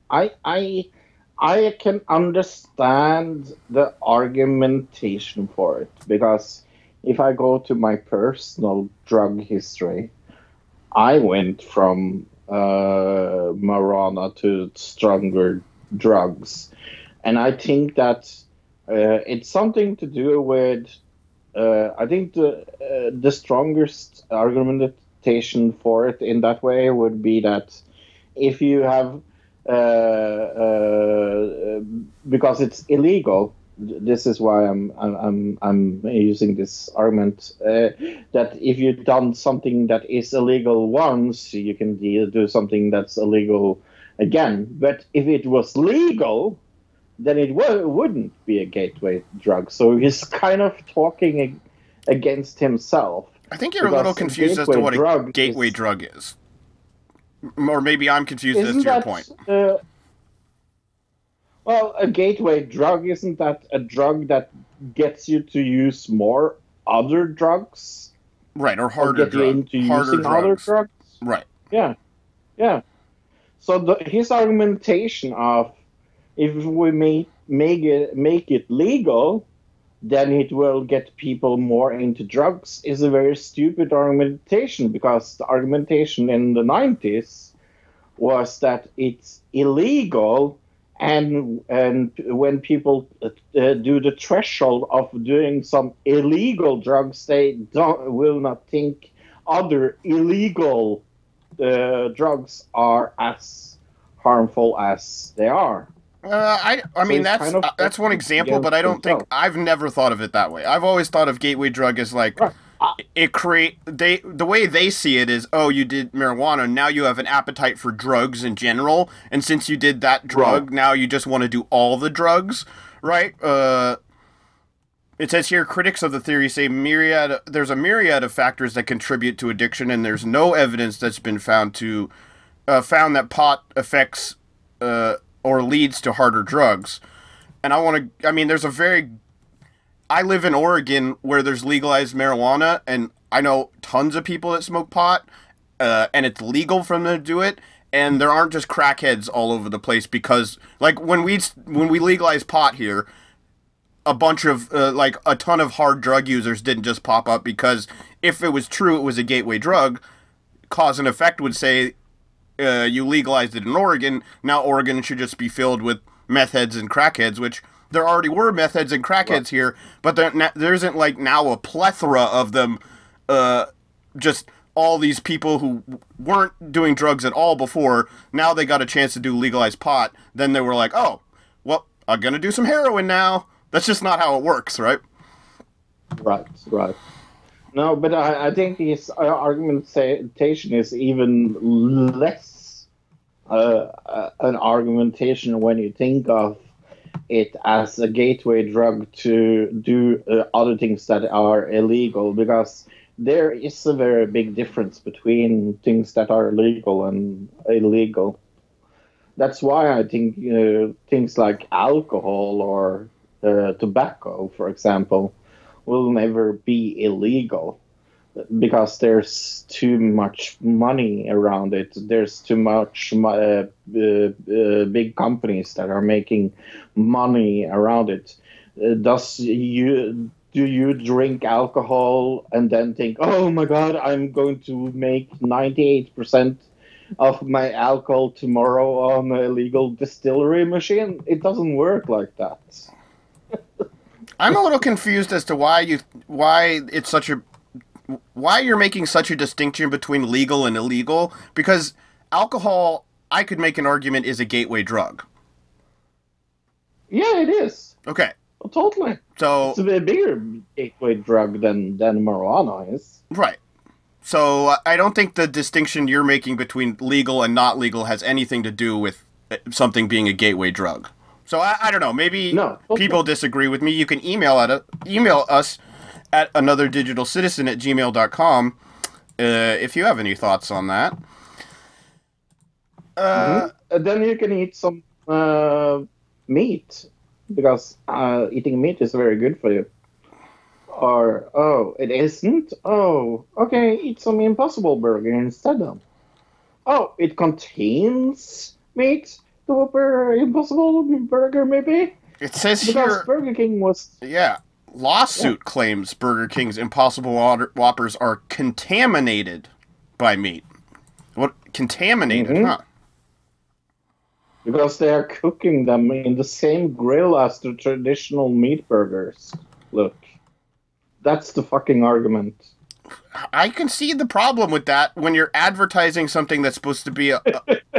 I I I can understand the argumentation for it because if I go to my personal drug history, I went from uh, marijuana to stronger drugs, and I think that uh, it's something to do with. Uh, I think the uh, the strongest argumentation for it in that way would be that if you have uh, uh, because it's illegal. This is why I'm I'm I'm, I'm using this argument uh, that if you've done something that is illegal once, you can do something that's illegal again. But if it was legal, then it w- wouldn't be a gateway drug. So he's kind of talking ag- against himself. I think you're a little confused as to what a drug gateway is- drug is. Or maybe I'm confused as to your that, point. Uh, well, a gateway drug isn't that a drug that gets you to use more other drugs Right, or or harder get you into harder using other drugs. drugs? Right. Yeah, yeah. So the, his argumentation of if we make make it make it legal, then it will get people more into drugs is a very stupid argumentation because the argumentation in the nineties was that it's illegal and and when people uh, do the threshold of doing some illegal drugs they don't will not think other illegal uh, drugs are as harmful as they are. Uh, I I mean that's kind of uh, that's one example, but I don't think. I've never thought of it that way. I've always thought of gateway drug as like Right. It create they the way they see it is oh you did marijuana now you have an appetite for drugs in general and since you did that drug Right. now you just want to do all the drugs right uh it says here critics of the theory say myriad there's a myriad of factors that contribute to addiction and there's no evidence that's been found to uh, found that pot affects uh, or leads to harder drugs and i want to i mean there's a very I live in Oregon where there's legalized marijuana, and I know tons of people that smoke pot, uh, and it's legal for them to do it. And there aren't just crackheads all over the place because, like, when we when we legalize pot here, a bunch of uh, like a ton of hard drug users didn't just pop up because if it was true it was a gateway drug, cause and effect would say uh, you legalized it in Oregon. Now Oregon should just be filled with meth heads and crackheads, which there already were meth heads and crackheads here, but there, there isn't like now a plethora of them. Uh, just all these people who weren't doing drugs at all before. Now they got a chance to do legalized pot. Then they were like, oh, well, I'm gonna do some heroin now. That's just not how it works, right? Right, right. No, but I, I think his uh, argumentation is even less uh, uh, an argumentation when you think of it as a gateway drug to do uh, other things that are illegal because there is a very big difference between things that are legal and illegal. That's why I think uh, things like alcohol or uh, tobacco, for example, will never be illegal because there's too much money around it. There's too much uh, uh, uh, big companies that are making money around it. Uh, does you do you drink alcohol and then think, oh my god, I'm going to make 98% of my alcohol tomorrow on a legal distillery machine? It doesn't work like that. I'm a little confused as to why you why it's such a why you're making such a distinction between legal and illegal because alcohol I could make an argument is a gateway drug. Yeah, it is. Okay. Well, totally. So It's a bit bigger gateway drug than than marijuana is. right. So uh, I don't think the distinction you're making between legal and not legal has anything to do with uh, something being a gateway drug. So I, I don't know. Maybe No, okay. people disagree with me. You can email at a, email us at another digital citizen at gmail.com uh, if you have any thoughts on that. Uh, Uh, then you can eat some uh, meat because uh, eating meat is very good for you. Or oh, it isn't. Oh, okay, eat some Impossible Burger instead. Then. Oh, it contains meat. The Whopper Impossible Burger, maybe It says because here, Burger King was yeah, lawsuit claims Burger King's Impossible Whoppers are contaminated by meat. What contaminated? Mhm. Huh? because they are cooking them in the same grill as the traditional meat burgers. Look, that's the fucking argument. I can see the problem with that when you're advertising something that's supposed to be a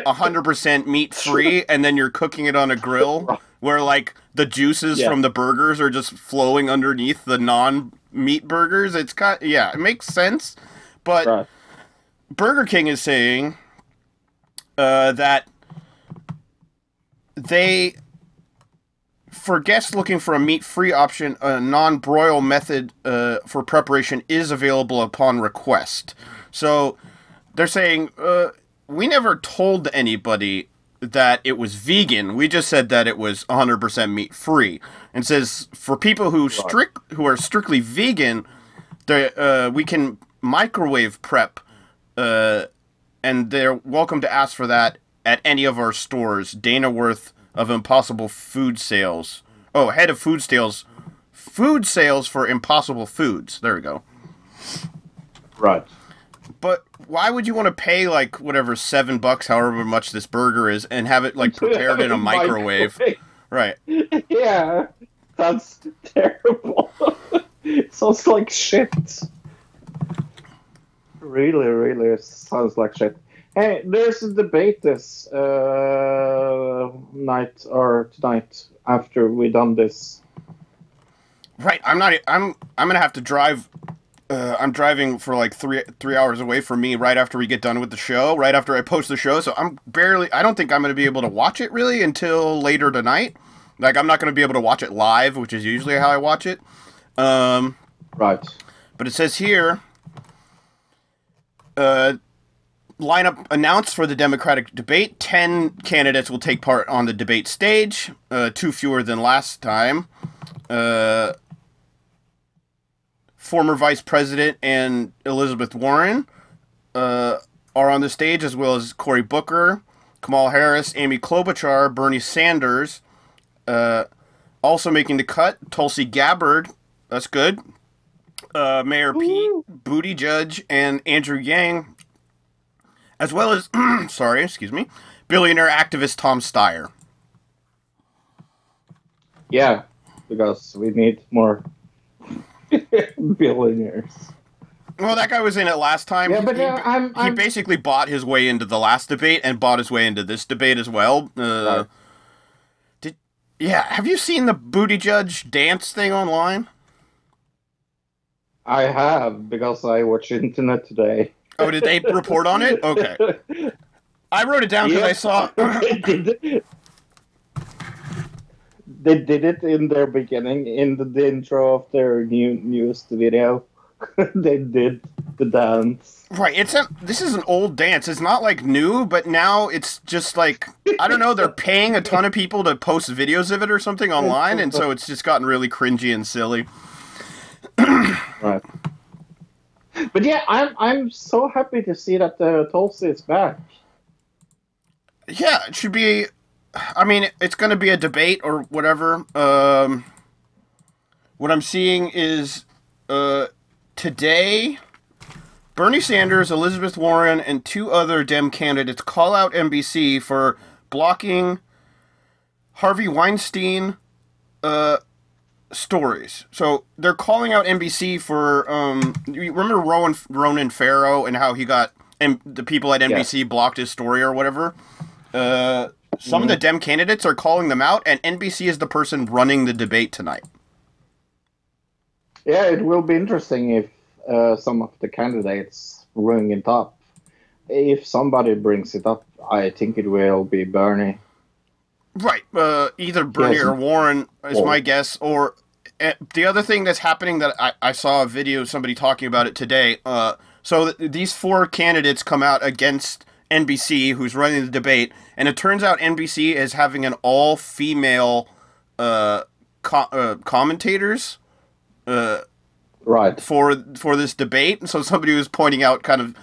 a hundred percent meat free, and then you're cooking it on a grill where like the juices Yeah. from the burgers are just flowing underneath the non meat burgers. It's kind of, yeah, it makes sense, but. Right. Burger King is saying uh, that they, for guests looking for a meat-free option, a non-broil method uh, for preparation is available upon request. So they're saying uh, we never told anybody that it was vegan. We just said that it was 100% meat-free. And says for people who strict who are strictly vegan, uh, we can microwave prep uh, and they're welcome to ask for that at any of our stores. Dana Worth of Impossible Food Sales. Oh, head of food sales. Food sales for Impossible Foods. There we go. Right. But why would you want to pay like whatever seven bucks, however much this burger is, and have it like prepared in a microwave? Right. yeah, that's terrible. sounds like shit. Really, really sounds like shit. Hey, there's a debate this uh, night or tonight after we done this. Right. I'm not. I'm. I'm gonna have to drive. Uh, I'm driving for like three three hours away from me right after we get done with the show. Right after I post the show, so I'm barely. I don't think I'm gonna be able to watch it really until later tonight. Like I'm not gonna be able to watch it live, which is usually how I watch it. Um, Right. but it says here. Uh, lineup announced for the Democratic debate. Ten candidates will take part on the debate stage. Uh, two fewer than last time. Uh, former Vice President and Elizabeth Warren uh, are on the stage, as well as Cory Booker, Kamala Harris, Amy Klobuchar, Bernie Sanders. Uh, also making the cut, Tulsi Gabbard. That's good. Uh, Mayor Pete Buttigieg and Andrew Yang, as well as sorry, excuse me, billionaire activist Tom Steyer. Yeah, because we need more billionaires. Well, that guy was in it last time. Yeah, but he, uh, I'm, he I'm basically bought his way into the last debate and bought his way into this debate as well. Uh, Did yeah? Have you seen the booty judge dance thing online? I have because I watched internet today. Oh, did they report on it? Okay. I wrote it down because I saw. they did it. They did it in their beginning, in the, the intro of their new newest video. they did the dance. Right, it's a this is an old dance. It's not like new, but now it's just like I don't know. They're paying a ton of people to post videos of it or something online, and so it's just gotten really cringy and silly. Right. But yeah, I'm I'm so happy to see that uh, Tulsi is back. Yeah, it should be. I mean, it's going to be a debate or whatever. Um, what I'm seeing is uh, today, Bernie Sanders, Elizabeth Warren, and two other Dem candidates call out NBC for blocking Harvey Weinstein uh, stories. So they're calling out NBC for. Um, you remember Rowan Ronan Farrow and how he got and the people at NBC blocked his story or whatever. Uh, some of the Dem candidates are calling them out, and NBC is the person running the debate tonight. Yeah, it will be interesting if uh, some of the candidates bring it up. If somebody brings it up, I think it will be Bernie. Right. Uh, either Bernie or Warren is Or- my guess. Or uh, the other thing that's happening that I, I saw a video of somebody talking about it today. Uh, so th- these four candidates come out against NBC, who's running the debate, and it turns out NBC is having an all-female uh, co- uh, commentators uh, Right. for for this debate. And so somebody was pointing out kind of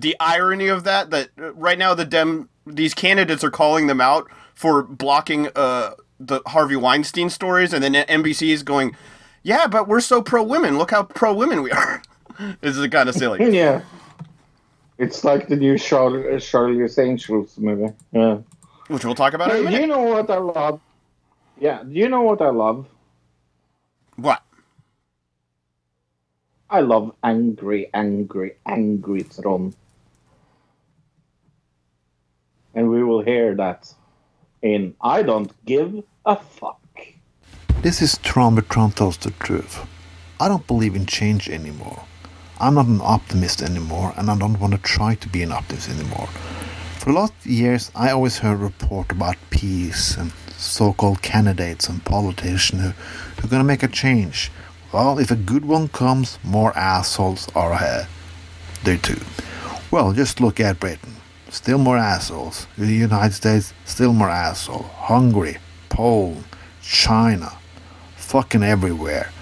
the irony of that. That uh, right now the Dem these candidates are calling them out for blocking uh, the Harvey Weinstein stories, and then NBC is going, "Yeah, but we're so pro women. Look how pro women we are." this is kind of silly. Yeah. It's like the new Char- uh, Charlie's Angels movie. Yeah. Which we'll talk about in Hey, a do minute. you know what I love? Yeah, do you know what I love? What? I love angry, angry, angry Tron. And we will hear that in I Don't Give a Fuck. This is Tron, but Tron tells the truth. I don't believe in change anymore. I'm not an optimist anymore, and I don't want to try to be an optimist anymore. For the last years, I always heard report about peace and so-called candidates and politicians who, who are going to make a change. Well, if a good one comes, more assholes are ahead. There too. Well, just look at Britain. Still more assholes. The United States, still more asshole. Hungary, Poland, China, fucking everywhere.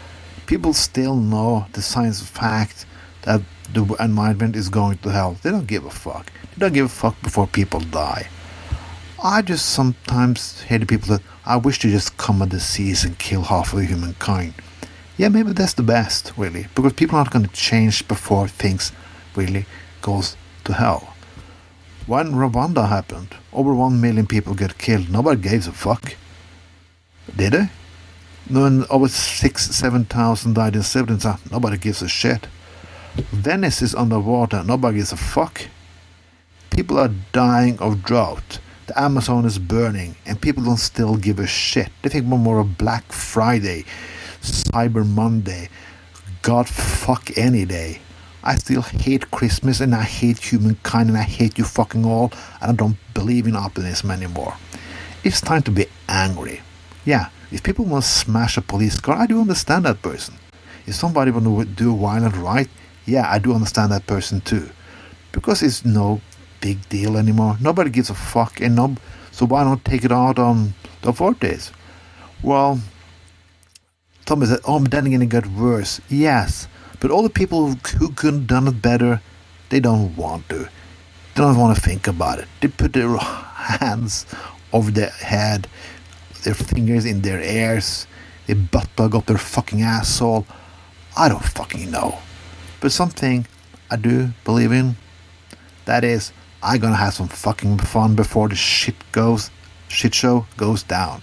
People still know the science fact that the environment is going to hell. They don't give a fuck. They don't give a fuck before people die. I just sometimes hear the people that I wish to just come a disease and kill half of humankind. Yeah, maybe that's the best, really, because people are not going to change before things really goes to hell. When Rwanda happened, over one million people got killed. Nobody gave a fuck. Did they? When over six, seven thousand died in Srebrenica, nobody gives a shit. Venice is underwater. Nobody gives a fuck. People are dying of drought. The Amazon is burning, and people don't still give a shit. They think more of Black Friday, Cyber Monday, God fuck any day. I still hate Christmas, and I hate humankind, and I hate you fucking all, and I don't believe in optimism anymore. It's time to be angry. Yeah, if people want to smash a police car, I do understand that person. If somebody want to do a violent right, yeah, I do understand that person too. Because it's no big deal anymore. Nobody gives a fuck, and no, so why not take it out on the authorities? Well, Tommy said, oh, then again, it got worse. Yes, but all the people who, could have done it better, they don't want to. They don't want to think about it. They put their hands over their head, their fingers in their ears, they butt plug up their fucking asshole. I don't fucking know. But something I do believe in, that is, I'm gonna have some fucking fun before the shit goes, shit show goes down.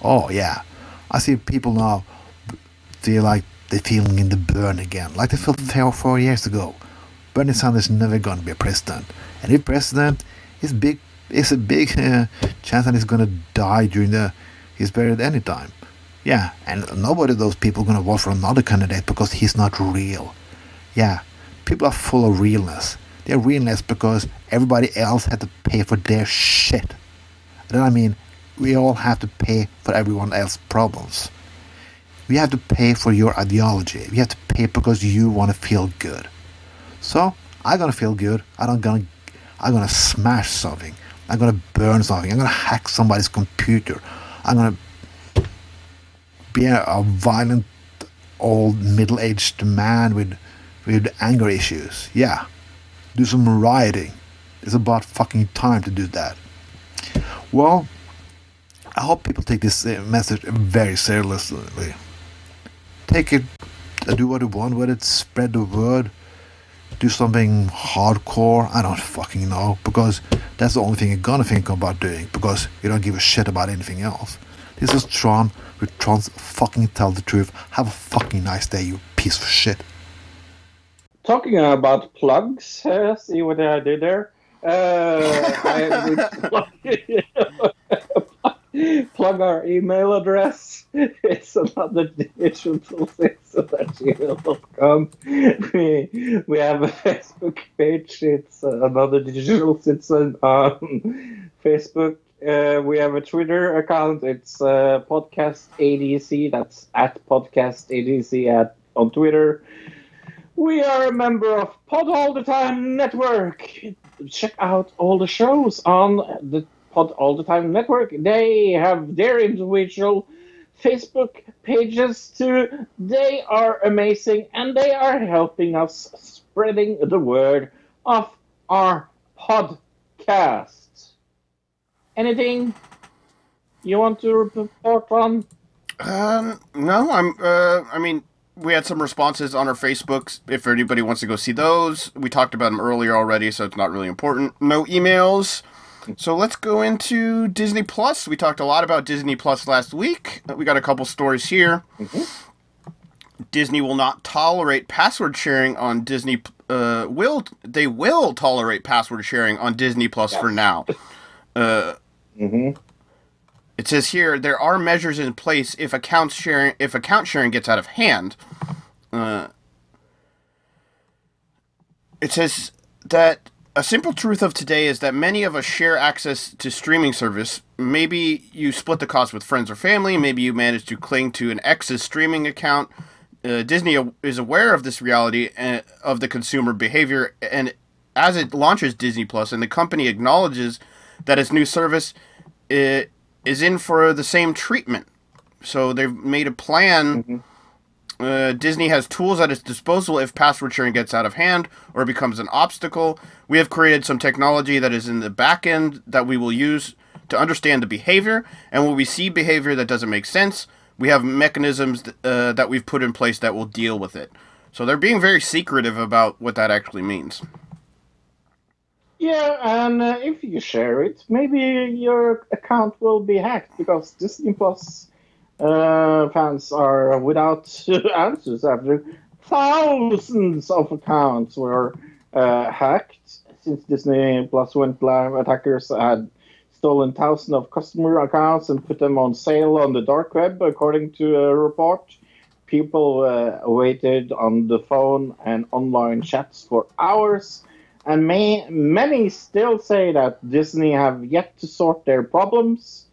Oh yeah, I see people now feel like they're feeling in the burn again, like they felt four, four years ago. Bernie Sanders never gonna be a president, and if president, it's big, it's a big uh, chance that he's gonna die during the he's buried any time. Yeah, and nobody of those people gonna vote for another candidate because he's not real. Yeah, people are full of realness. They're realness because everybody else had to pay for their shit. Then I mean, we all have to pay for everyone else's problems. We have to pay for your ideology. We have to pay because you want to feel good. So I'm gonna feel good. I don't gonna I'm gonna smash something. I'm gonna burn something. I'm gonna hack somebody's computer. I'm gonna be a, a violent old middle-aged man with with anger issues. Yeah, do some rioting. It's about fucking time to do that. Well, I hope people take this uh, message very seriously. Take it, do what you want with it, spread the word, do something hardcore. I don't fucking know because that's the only thing you're gonna think about doing because you don't give a shit about anything else. This is Tron with Tron's fucking tell the truth. Have a fucking nice day, you piece of shit. Talking about plugs, uh, see what I did there? Uh, I plug our email address. It's another digital six at gmail.com. We, we have a Facebook page. It's another digital citizen on Facebook. Uh, we have a Twitter account. It's uh, podcast ADC. That's at podcast ADC at on Twitter. We are a member of Pod All the Time Network. Check out all the shows on the Pod All the Time Network. They have their individual Facebook pages too. They are amazing and they are helping us spreading the word of our podcast. Anything you want to report on? Um, no, I'm. Uh, I mean, we had some responses on our Facebooks. If anybody wants to go see those, we talked about them earlier already, so it's not really important. No emails. So let's go into Disney Plus. We talked a lot about Disney Plus last week. We got a couple stories here. Disney will not tolerate password sharing on Disney. Uh, will they will tolerate password sharing on Disney Plus for now? Uh, Mm-hmm. it says here there are measures in place if account sharing if account sharing gets out of hand. Uh, it says that a simple truth of today is that many of us share access to streaming service. Maybe you split the cost with friends or family. Maybe you manage to cling to an ex's streaming account. Uh, Disney is aware of this reality and of the consumer behavior, and as it launches Disney Plus, and the company acknowledges that its new service i- is in for the same treatment. So they've made a plan. Mm-hmm. Uh, Disney has tools at its disposal if password sharing gets out of hand or becomes an obstacle. We have created some technology that is in the back end that we will use to understand the behavior. And when we see behavior that doesn't make sense, we have mechanisms uh, that we've put in place that will deal with it. So they're being very secretive about what that actually means. Yeah, and uh, if you share it, maybe your account will be hacked because Disney Plus uh, fans are without answers after thousands of accounts were uh, hacked since Disney Plus went live. Attackers had stolen thousands of customer accounts and put them on sale on the dark web, according to a report. People uh, waited on the phone and online chats for hours and may, many still say that Disney have yet to sort their problems,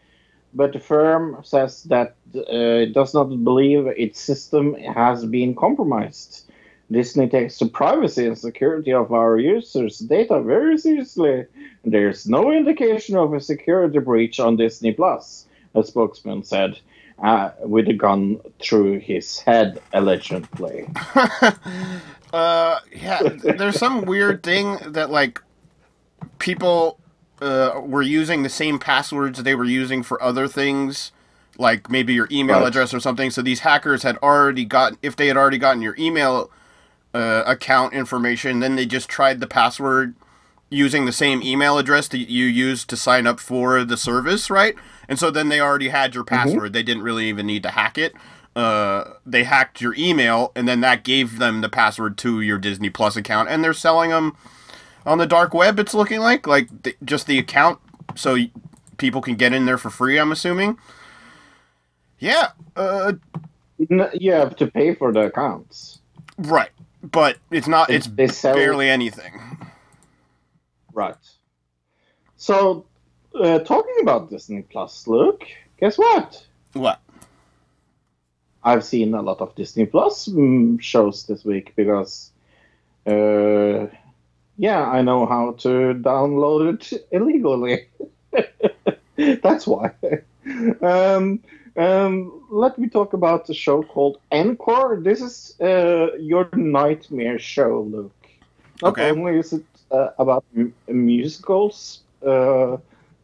but the firm says that uh, it does not believe its system has been compromised. Disney takes the privacy and security of our users' data very seriously. There's no indication of a security breach on Disney Plus, a spokesman said, uh, with a gun through his head, allegedly. Uh, yeah, there's some weird thing that like people uh, were using the same passwords they were using for other things, like maybe your email Right. address or something. So these hackers had already gotten, if they had already gotten your email uh, account information, then they just tried the password using the same email address that you used to sign up for the service, right? And so then they already had your password. They didn't really even need to hack it. Uh, they hacked your email, and then that gave them the password to your Disney Plus account, and they're selling them on the dark web. It's looking like like th- just the account, so y- people can get in there for free. I'm assuming. Yeah. Uh, N- You have to pay for the accounts. right. But it's not. They- It's they sell- barely anything. Right. So, uh, talking about Disney Plus, Luke, guess what? What? I've seen a lot of Disney Plus mm, shows this week because, uh, yeah, I know how to download it illegally. That's why. um, um, let me talk about the show called Encore. This is uh, your nightmare show, Luke. Not Okay. only is it uh, about m- musicals, uh,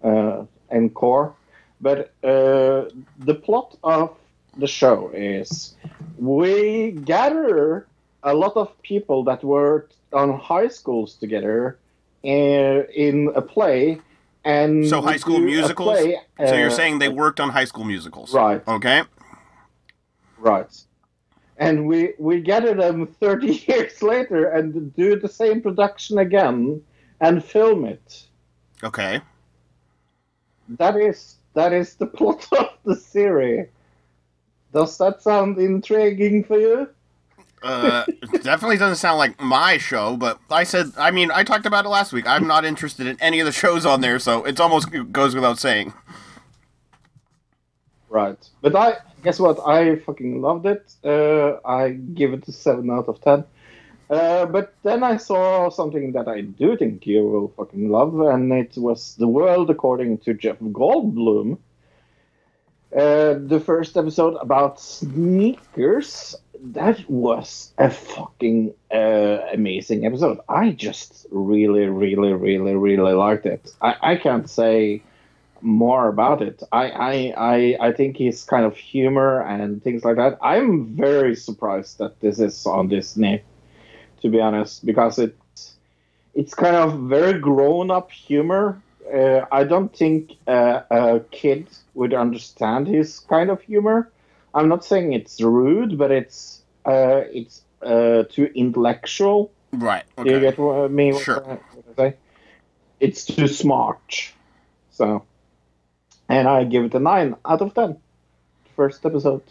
uh, Encore, but uh, the plot of the show is we gather a lot of people that worked on high schools together uh, in a play and So high school musicals? play, So you're uh, saying they worked on high school musicals, Right. Okay. Right. And we we gather them 30 years later and do the same production again and film it. Okay. That is that is the plot of the series. Does that sound intriguing for you? Uh, definitely doesn't sound like my show, but I said, I mean, I talked about it last week. I'm not interested in any of the shows on there, so it's almost goes without saying. Right. But I guess what? I fucking loved it. Uh, I give it a seven out of ten. Uh, but then I saw something that I do think you will fucking love, and it was The World According to Jeff Goldblum. Uh, the first episode about sneakers. That was a fucking uh, amazing episode. I just really, really, really, really liked it. I, I can't say more about it. I, I, I, I think his kind of humor and things like that. I'm very surprised that this is on Disney, to be honest, because it's it's kind of very grown up humor. Uh, I don't think uh, a kid would understand his kind of humor. I'm not saying it's rude, but it's uh, it's uh, too intellectual. Right. Do you get what I mean? Sure. What I say? It's too smart. So, and I give it a nine out of ten. First episode.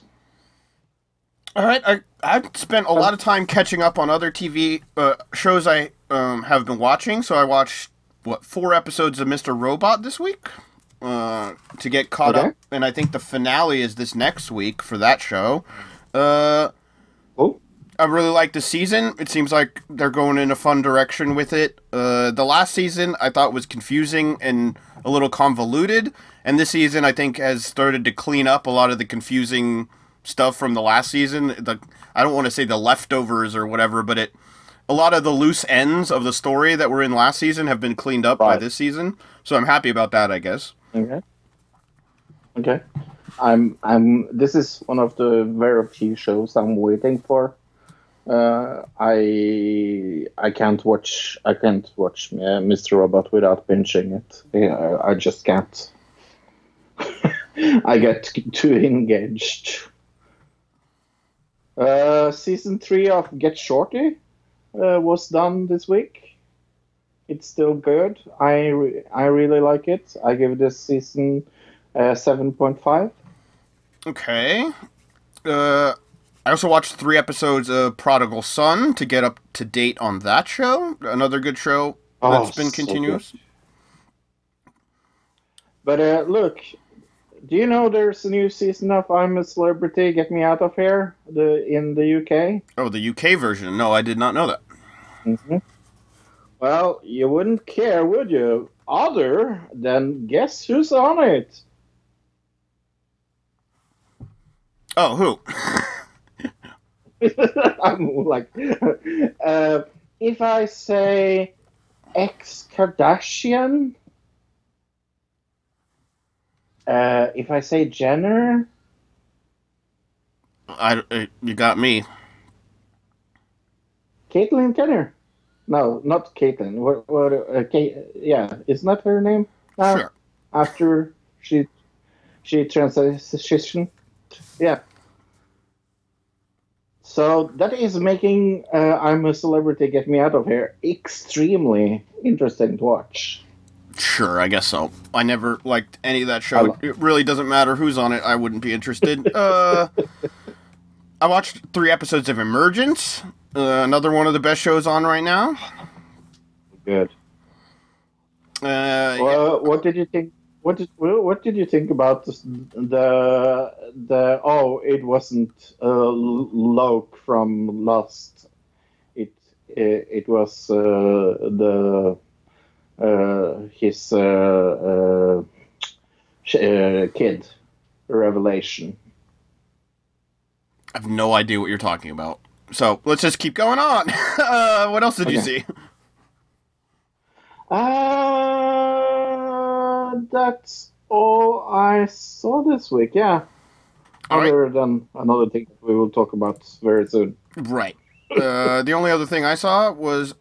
All right. I I've spent a lot of time catching up on other TV uh, shows I um, have been watching. So I watched what four episodes of Mr. Robot this week uh, to get caught Okay. up, and I think the finale is this next week for that show. Uh, Oh, I really like the season. It seems like they're going in a fun direction with it. Uh, the last season I thought was confusing and a little convoluted, and this season I think has started to clean up a lot of the confusing stuff from the last season. The I don't want to say the leftovers or whatever, but it a lot of the loose ends of the story that were in last season have been cleaned up by this season. So I'm happy about that, I guess. okay. Okay. I'm. I'm. This is one of the very few shows I'm waiting for. Uh, I I can't watch I can't watch uh, Mr. Robot without binging it. Yeah, I, I just can't. I get too engaged. Uh, season three of Get Shorty uh, was done this week. It's still good. I re- I really like it. I give this season uh, seven point five. Okay. Uh, I also watched three episodes of Prodigal Son to get up to date on that show. Another good show that's Oh, been so continuous. But uh, look, do you know there's a new season of I'm a Celebrity, Get Me Out of Here, the in the UK? Oh, the UK version. No, I did not know that. Hmm Well, you wouldn't care, would you? Other than guess who's on it? Oh, who? I'm like, uh, if I say ex Kardashian, uh, if I say Jenner, I, uh, you got me. Caitlyn Jenner. No, not Caitlyn. What? What? Uh, Kate, yeah, isn't that her name? Now, Sure. After she she transitioned, yeah. So that is making uh, I'm a celebrity, get me out of here extremely interesting to watch. Sure, I guess so. I never liked any of that show. lo- It really doesn't matter who's on it. I wouldn't be interested. uh, I watched three episodes of Emergence. Uh, another one of the best shows on right now. Good. Uh, yeah. What did you think? What did what did you think about the the, the oh it wasn't uh, Locke from Lost. It it, it was uh, the uh, his uh, kid revelation. I have no idea what you're talking about. So let's just keep going on. uh, what else did you see? Uh, that's all I saw this week. Yeah. All right. Other than another thing that we will talk about very soon. Right. Uh, the only other thing I saw was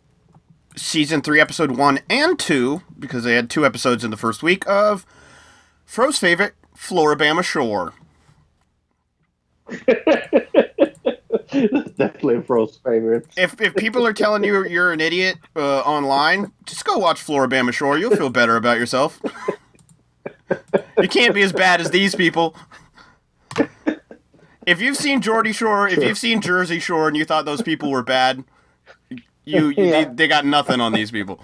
season three, episode one and two, because they had two episodes in the first week of Fro's favorite, Floribama Shore. Definitely Fro's favorite. If if people are telling you you're an idiot uh, online, just go watch Floribama Shore. You'll feel better about yourself. you can't be as bad as these people. If you've seen Geordie Shore, if you've seen Jersey Shore, and you thought those people were bad, you, you Yeah. they, they got nothing on these people.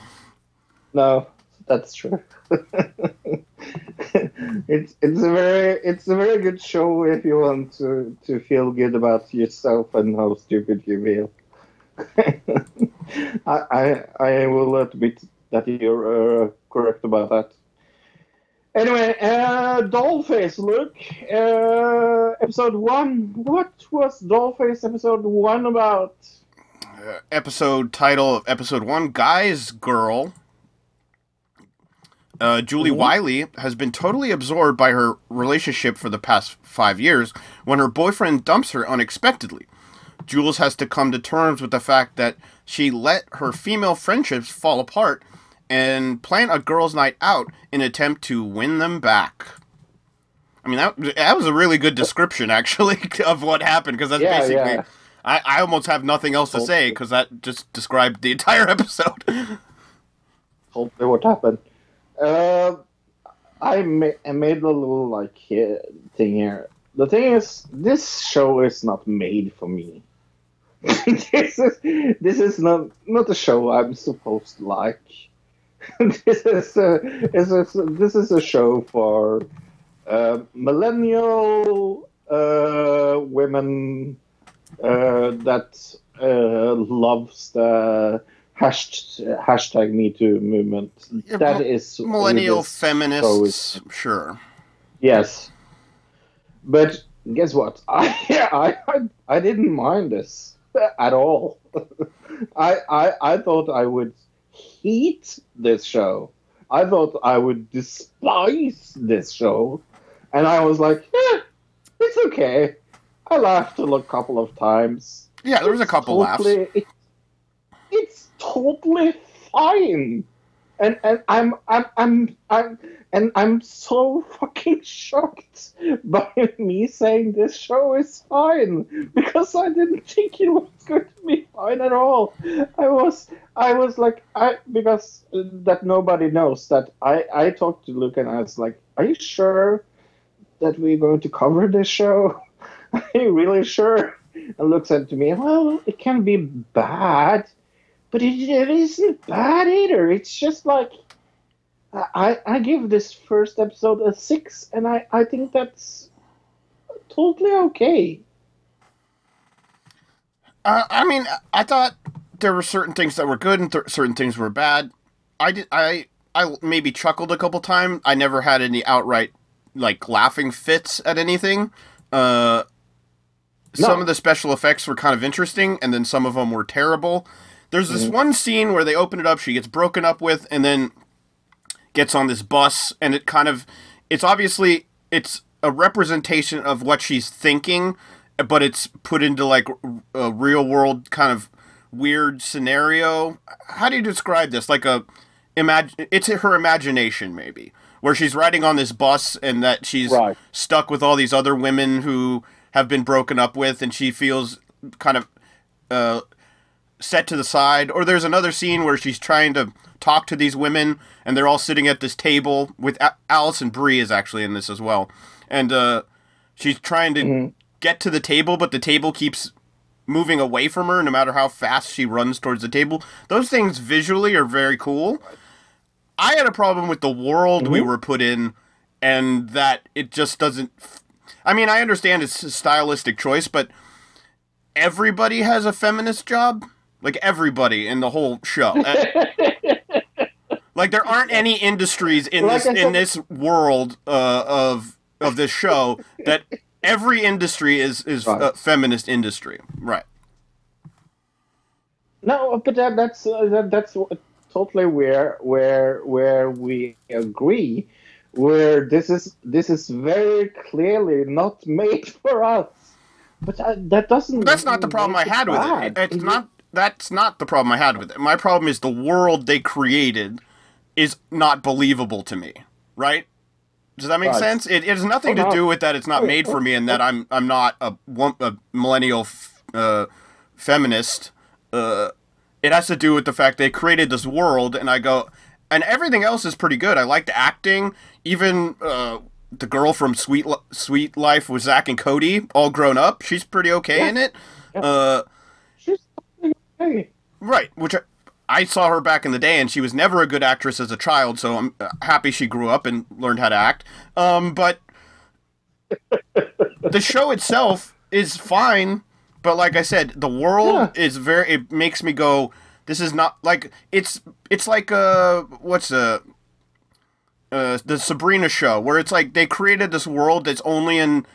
No, that's true. it's it's a very it's a very good show if you want to to feel good about yourself and how stupid you feel. I, I I will admit that you're uh, correct about that. Anyway, uh, Dollface, look, uh, episode one. What was Dollface episode one about? episode title of episode one Guy's Girl. Uh, Julie Mhm. Wiley has been totally absorbed by her relationship for the past five years when her boyfriend dumps her unexpectedly. Jules has to come to terms with the fact that she let her female friendships fall apart and plan a girls' night out in an attempt to win them back. I mean, that, that was a really good description, actually, of what happened, because that's Yeah, basically. yeah. I, I almost have nothing else to say because that just described the entire episode. what happened. Uh, I, ma- I made a little like thing here. The thing is, this show is not made for me. this is this is not not a show I'm supposed to like. this is a, this is this is a show for uh, millennial uh, women uh, that uh, loves the hashtag, hashtag Me Too movement. Yeah, That is Millennial feminists, sure. Yes, but guess what? I I I, didn't mind this at all. I, I I thought I would hate this show. I thought I would despise this show, and I was like, eh, it's okay. I laughed a couple of times. Yeah, there was a couple laughs. It, totally fine, and and I'm I'm I'm I'm and I'm so fucking shocked by me saying this show is fine because I didn't think it was going to be fine at all. I was I was like I because that nobody knows that I I talked to Luke and I was like, are you sure that we're going to cover this show? Are you really sure? And Luke said to me, well, it can be bad, but it, it isn't bad either. It's just like I, I give this first episode a six, and I, I think that's totally okay. Uh, I mean, I thought there were certain things that were good and th- certain things were bad. I did. I I maybe chuckled a couple times. I never had any outright like laughing fits at anything. Uh, Some of the special effects were kind of interesting, and then some of them were terrible. There's this one scene where they open it up. She gets broken up with, and then gets on this bus, and it kind of it's obviously it's a representation of what she's thinking, but it's put into like a real world kind of weird scenario. How do you describe this? Like a imagine it's her imagination maybe where she's riding on this bus and that she's Right. stuck with all these other women who have been broken up with and she feels kind of uh, set to the side or there's another scene where she's trying to talk to these women and they're all sitting at this table with A- Alison Brie is actually in this as well and uh, she's trying to get to the table but the table keeps moving away from her no matter how fast she runs towards the table those things visually are very cool I had a problem with the world we Mhm. were put in, and that it just doesn't. f- I mean, I understand it's a stylistic choice, but everybody has a feminist job. Like everybody in the whole show. Uh, like there aren't any industries in Like this I in this world uh, of of this show that every industry is is Right. a feminist industry. Right. No, but that, that's uh, that, that's totally where where where we agree. Where this is this is very clearly not made for us. But uh, that doesn't. But that's not the problem I had with it. It's not. That's not the problem I had with it. My problem is the world they created is not believable to me. Right? Does that make Right. sense? It, it has nothing Oh, to no. do with that. It's not made for me, and that I'm I'm not a, a millennial f- uh, feminist. Uh, it has to do with the fact they created this world, and I go, and everything else is pretty good. I like the acting, even uh, the girl from Sweet Suite Life with Zack and Cody, all grown up. She's pretty okay Yeah. in it. Yeah. Right, which I, I saw her back in the day, and she was never a good actress as a child. So I'm uh, happy she grew up and learned how to act. Um, but the show itself is fine, but like I said, the world is very. It makes me go. This is not like it's. It's like uh, what's a. Uh, the Sabrina show, where it's like they created this world that's only in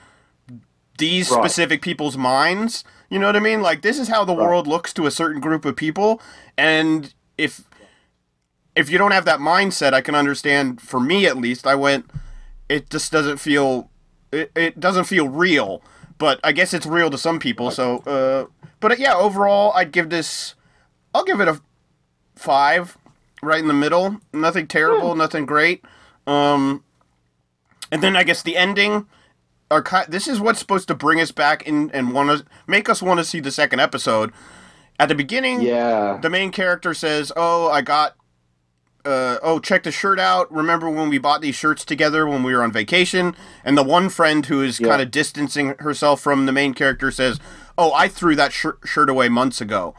these Right. specific people's minds. You know what I mean? Like this is how the world looks to a certain group of people, and if if you don't have that mindset, I can understand. For me, at least, I went. It just doesn't feel. It, it doesn't feel real, but I guess it's real to some people. So, uh, but uh, yeah, overall, I'd give this. I'll give it a five, right in the middle. Nothing terrible, nothing great. Um, and then I guess the ending. Are ki- this is what's supposed to bring us back in and want to make us want to see the second episode. At the beginning, Yeah. the main character says, "Oh, I got uh, oh, check the shirt out. Remember when we bought these shirts together when we were on vacation?" And the one friend who is Yeah. kind of distancing herself from the main character says, "Oh, I threw that shir- shirt away months ago."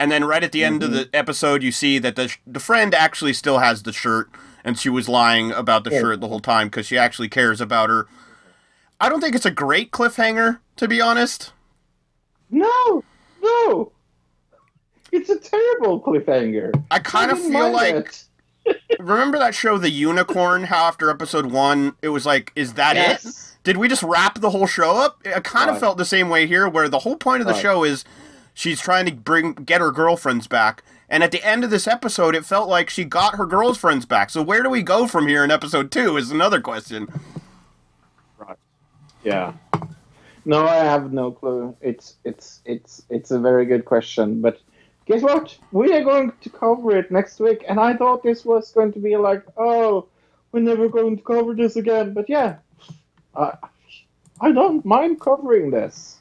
And then right at the end of the episode, you see that the sh- the friend actually still has the shirt, and she was lying about the Yeah. shirt the whole time because she actually cares about her. I don't think it's a great cliffhanger, to be honest. No, no. It's a terrible cliffhanger. I kind of feel like. Remember that show, The Unicorn? How after episode one, it was like, is that it? Did we just wrap the whole show up? I kind of felt the same way here, where the whole point of the Right. show is she's trying to bring get her girlfriends back, and at the end of this episode, it felt like she got her girlfriends back. So where do we go from here in episode two? Is another question. Yeah. No, I have no clue. It's it's it's it's a very good question, but guess what? We are going to cover it next week, and I thought this was going to be like, oh, we're never going to cover this again. But yeah, I I don't mind covering this.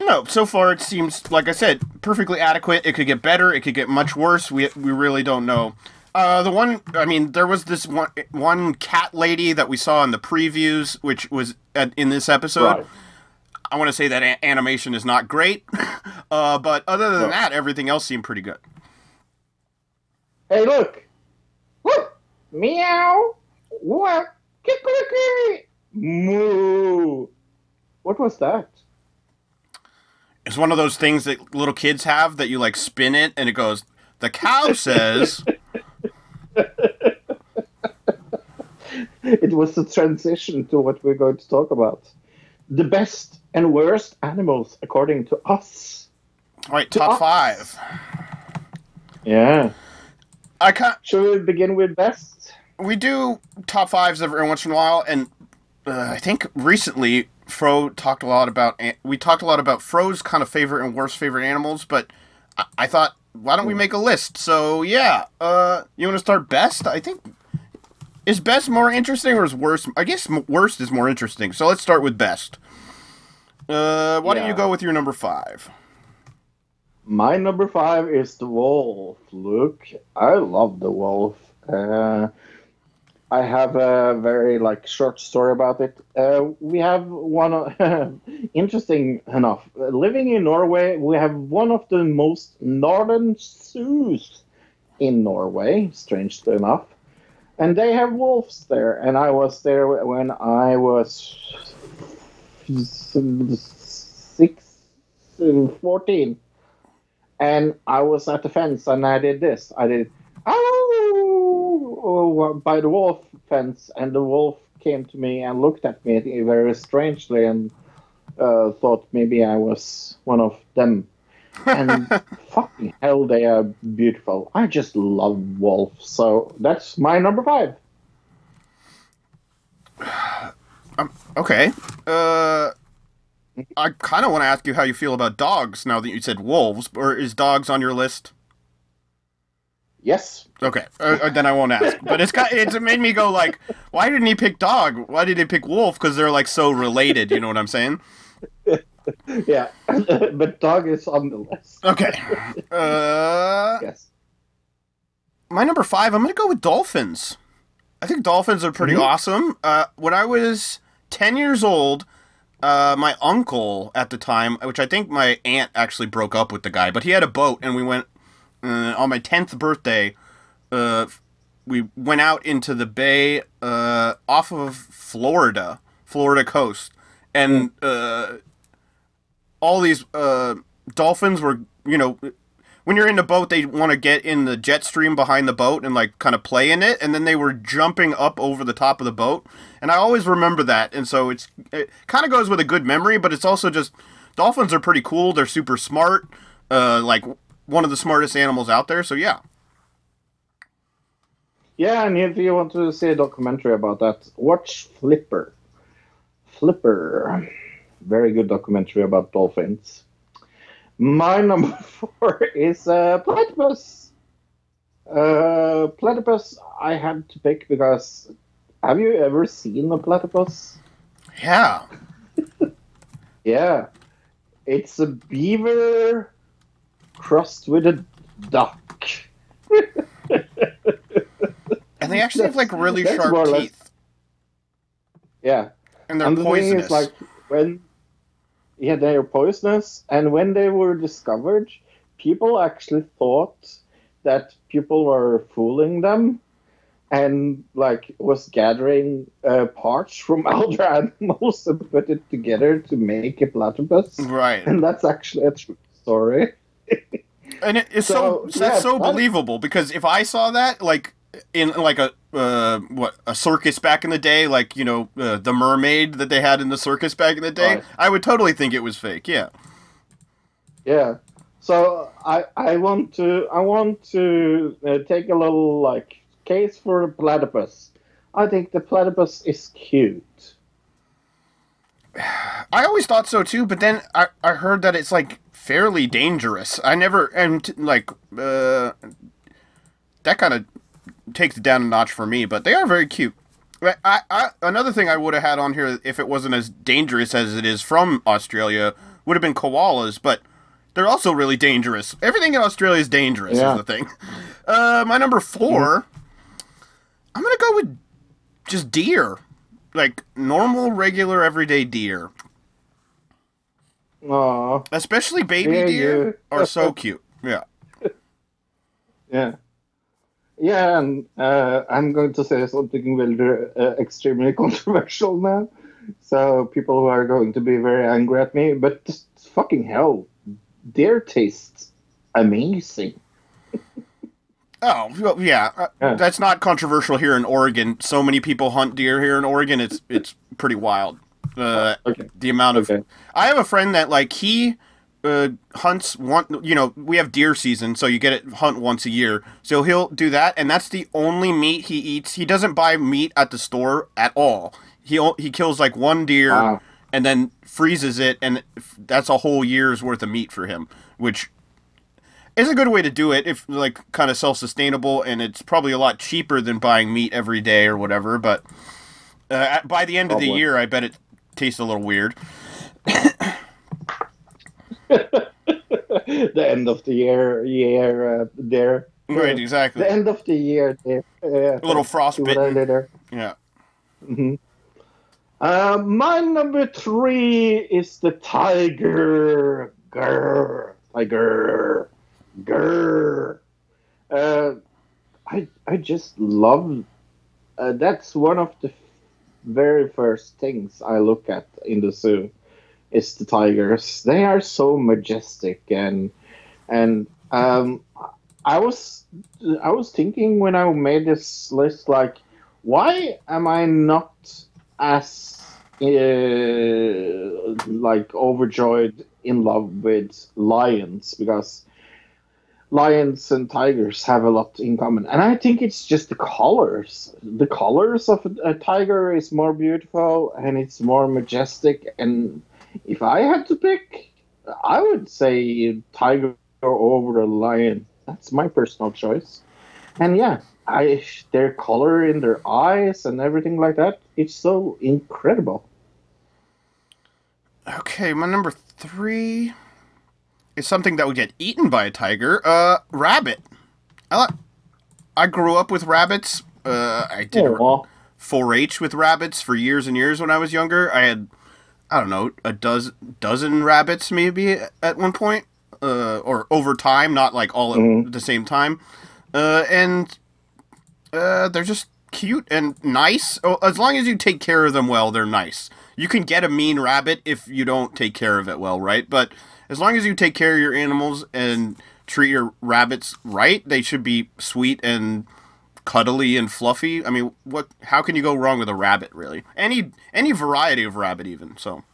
No, so far it seems like I said perfectly adequate. It could get better. It could get much worse. We we really don't know. Uh, the one, I mean, there was this one one cat lady that we saw in the previews, which was at, in this episode. Right. I want to say that a- animation is not great, uh, but other than No. that, everything else seemed pretty good. Hey, look! Look! Meow! What? Kikeriki! Moo! What was that? It's one of those things that little kids have that you like spin it and it goes. The cow says, It was the transition to what we're going to talk about. The best and worst animals according to us. "All right, top us. five. Yeah. I can Shall we begin with best? we do top fives every once in a while, and uh, I think recently Fro talked a lot about. We talked a lot about Fro's kind of favorite and worst favorite animals, but I, I thought, why don't we make a list? So yeah, uh, you want to start best? I think is best more interesting or is worst? I guess worst is more interesting. So let's start with best. Uh, why don't you go with your number five? My number five is the wolf. Look, I love the wolf. Uh, I have a very like short story about it. Uh, we have one interesting enough. Living in Norway, we have one of the most northern zoos in Norway. Strangely enough, and they have wolves there. And I was there when I was six, fourteen, and I was at the fence and I did this. I did by the wolf fence, and the wolf came to me and looked at me very strangely and uh, thought maybe I was one of them. And fucking hell, they are beautiful. I just love wolves, so that's my number five. Okay. Uh, I kind of want to ask you how you feel about dogs now that you said wolves, or is dogs on your list? Yes. Okay, uh, uh, then I won't ask. But it's got it's made me go like, why didn't he pick dog? Why did he pick wolf? Because they're like so related. You know what I'm saying? yeah, but dog is on the list. Okay. Uh, Yes. my number five. I'm gonna go with dolphins. I think dolphins are pretty Mhm. awesome. Uh, when I was ten years old, uh, my uncle at the time, which I think my aunt actually broke up with the guy, but he had a boat, and we went uh, on my tenth birthday. Uh, we went out into the bay uh, off of Florida, Florida coast, and uh, all these uh, dolphins were, you know, when you're in the boat, they want to get in the jet stream behind the boat and like kind of play in it, and then they were jumping up over the top of the boat, and I always remember that, and so it's it kind of goes with a good memory, but it's also just dolphins are pretty cool. They're super smart, uh, like one of the smartest animals out there. So yeah, Yeah, and if you want to see a documentary about that, watch Flipper. Flipper. Very good documentary about dolphins. My number four is uh, platypus. Uh, platypus, I had to pick because have you ever seen a platypus? yeah, Yeah. It's a beaver crossed with a duck. and they actually have like really That's sharp or less- teeth, Yeah. and they're and the thing poisonous. is, like when yeah, they are poisonous, and when they were discovered, people actually thought that people were fooling them, and like was gathering uh, parts from other animals and put it together to make a platypus, right. and that's actually a true story. and it, it's so, So, that's yeah, so that- believable because if I saw that like in like a uh, what a circus back in the day, like you know uh, the mermaid that they had in the circus back in the day, Right. I would totally think it was fake. Yeah. Yeah. So I I want to I want to uh, take a little like case for the platypus. I think the platypus is cute. I always thought so too, but then I, I heard that it's like fairly dangerous. I never and like uh, that kind of takes it down a notch for me, but they are very cute. I, I another thing I would have had on here if it wasn't as dangerous as it is from Australia would have been koalas, but they're also really dangerous. Everything in Australia is dangerous Yeah. is the thing. Uh, my number 4 I'm gonna go with just deer, like normal, regular, everyday deer. Aw, Especially baby Yeah, deer are so cute. Yeah. yeah. Yeah, and uh, I'm going to say something very uh, extremely controversial now. So people who are going to be very angry at me, but just fucking hell, deer tastes amazing. Oh, well, yeah. Uh, Yeah. That's not controversial here in Oregon. So many people hunt deer here in Oregon. It's it's pretty wild. Uh, Okay. the amount of Okay. I have a friend that like he uh, hunts one. You know, we have deer season, so you get it hunt once a year. So he'll do that, and that's the only meat he eats. He doesn't buy meat at the store at all. He he kills like one deer Wow. and then freezes it, and that's a whole year's worth of meat for him, which is a good way to do it if like kind of self-sustainable, and it's probably a lot cheaper than buying meat every day or whatever. But uh, by the end of the year, I bet it tastes a little weird. the end of the year, year uh, there. Right, exactly. The end of the year there. Uh, A little see what I frostbitten. Yeah. hmm Uh, my number three is the tiger. Grr, tiger. Grr. Uh, I I just love uh, that's one of the very first things I look at in the zoo is the tigers. They are so majestic and and um, I was I was thinking when I made this list like why am I not as uh, like overjoyed in love with lions because lions and tigers have a lot in common. And i think it's just the colors. The colors of a, tiger is more beautiful and it's more majestic. And if i had to pick i would say tiger over a lion. That's my personal choice. And yeah i their color in their eyes and everything like that it's so incredible. Okay, my number three is something that would get eaten by a tiger. Uh, rabbit. I I grew up with rabbits. Uh, I did Aw. 4-H with rabbits for years and years when I was younger. I had, I don't know, a dozen dozen rabbits maybe at one point, uh, or over time, not like all at the same time. Uh, and uh, they're just cute and nice. As long as you take care of them well, they're nice. You can get a mean rabbit if you don't take care of it well, right? But as long as you take care of your animals and treat your rabbits right, they should be sweet and cuddly and fluffy. I mean, what? How can you go wrong with a rabbit, really? Any any variety of rabbit, even. So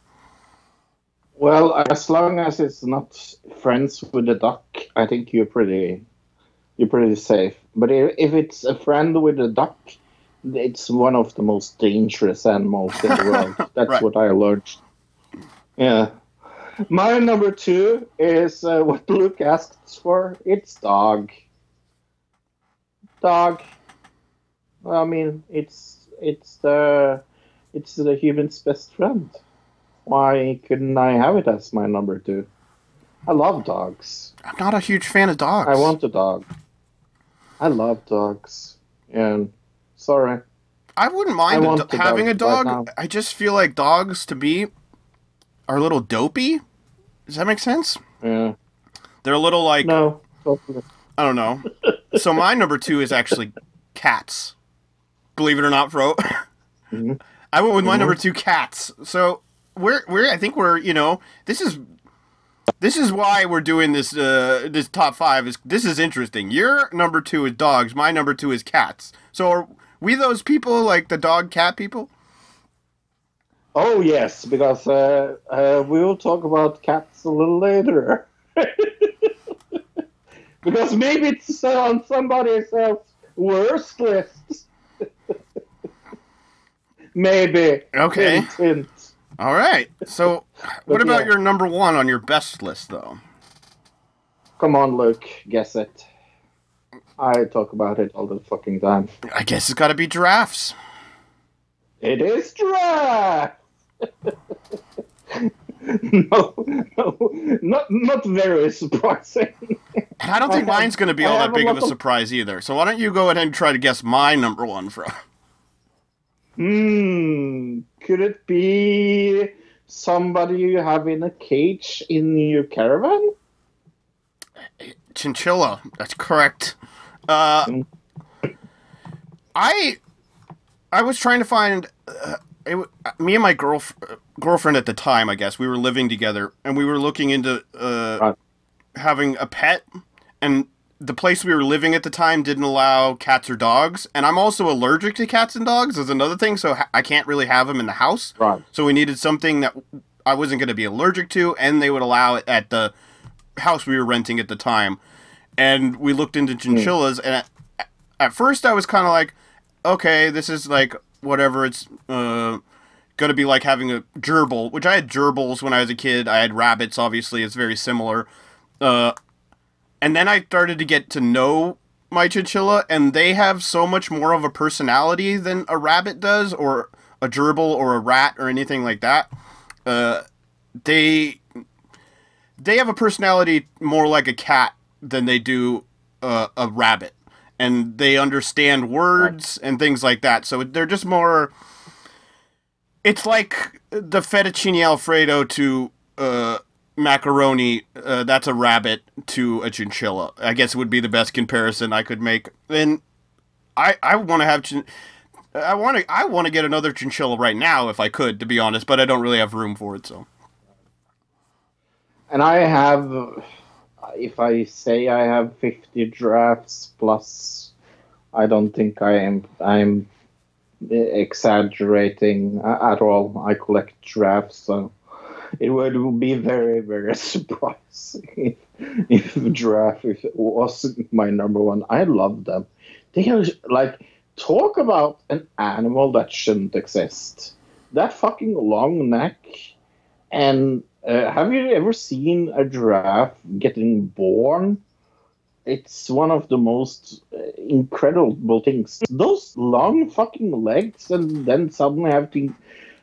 Well, as long as it's not friends with the duck, I think you're pretty, you're pretty safe. But if, if it's a friend with a duck, it's one of the most dangerous animals in the world. That's Right. what I learned. Yeah. My number two is uh, what Luke asked for. It's dog. Dog. I mean, it's it's the it's the human's best friend. Why couldn't I have it as my number two? I love dogs. I'm not a huge fan of dogs. I want a dog. I love dogs. And sorry. I wouldn't mind I a do- having a dog right I just feel like dogs to me are a little dopey. Does that make sense? Yeah. They're a little like No. I don't know. so my number two is actually cats. Believe it or not, bro. Mhm. I went with my number two, cats. So we're we're I think we're you know this is this is why we're doing this uh this top five is this is interesting. Your number two is dogs. My number two is cats. So are we those people like the dog cat people? Oh yes, because uh, uh, we will talk about cats a little later. because maybe it's uh, on somebody else's worst list. maybe. Okay. Hint, hint. All right. So what about yeah. your number one on your best list though? Come on, Luke. Guess it. I talk about it all the fucking time. I guess it's got to be giraffes. It is giraffe. no, no, not not very surprising. I don't think I mine's going to be I all that big of a surprise either. So why don't you go ahead and try to guess my number one from? Hmm. Could it be somebody you have in a cage in your caravan? Chinchilla. That's correct. Uh, Mm. I I was trying to find uh, it, me and my girlf- girlfriend at the time. I guess we were living together, and we were looking into uh, Right. having a pet. And the place we were living at the time didn't allow cats or dogs. And I'm also allergic to cats and dogs. Is another thing, so ha- I can't really have them in the house. Right. So we needed something that I wasn't going to be allergic to, and they would allow it at the house we were renting at the time. And we looked into chinchillas, and at, at first I was kind of like, okay, this is like whatever. It's uh, going to be like having a gerbil, which I had gerbils when I was a kid. I had rabbits, obviously. It's very similar. Uh, and then I started to get to know my chinchilla, and they have so much more of a personality than a rabbit does, or a gerbil, or a rat, or anything like that. Uh, they they have a personality more like a cat than they do uh, a rabbit, and they understand words and things like that. So they're just more. It's like the fettuccine alfredo to uh, macaroni. Uh, that's a rabbit to a chinchilla. I guess would be the best comparison I could make. And I I want to have. Chin- I want to. I want to get another chinchilla right now if I could, to be honest. But I don't really have room for it. So And I have, if I say I have 50 drafts plus, I don't think I am. I'm exaggerating at all. I collect drafts, so it would be very, very surprising if, if draft if wasn't my number one. I love them. They are like talk about an animal that shouldn't exist. That fucking long neck and uh, have you ever seen a giraffe getting born? It's one of the most uh, incredible things. Those long fucking legs, and then suddenly having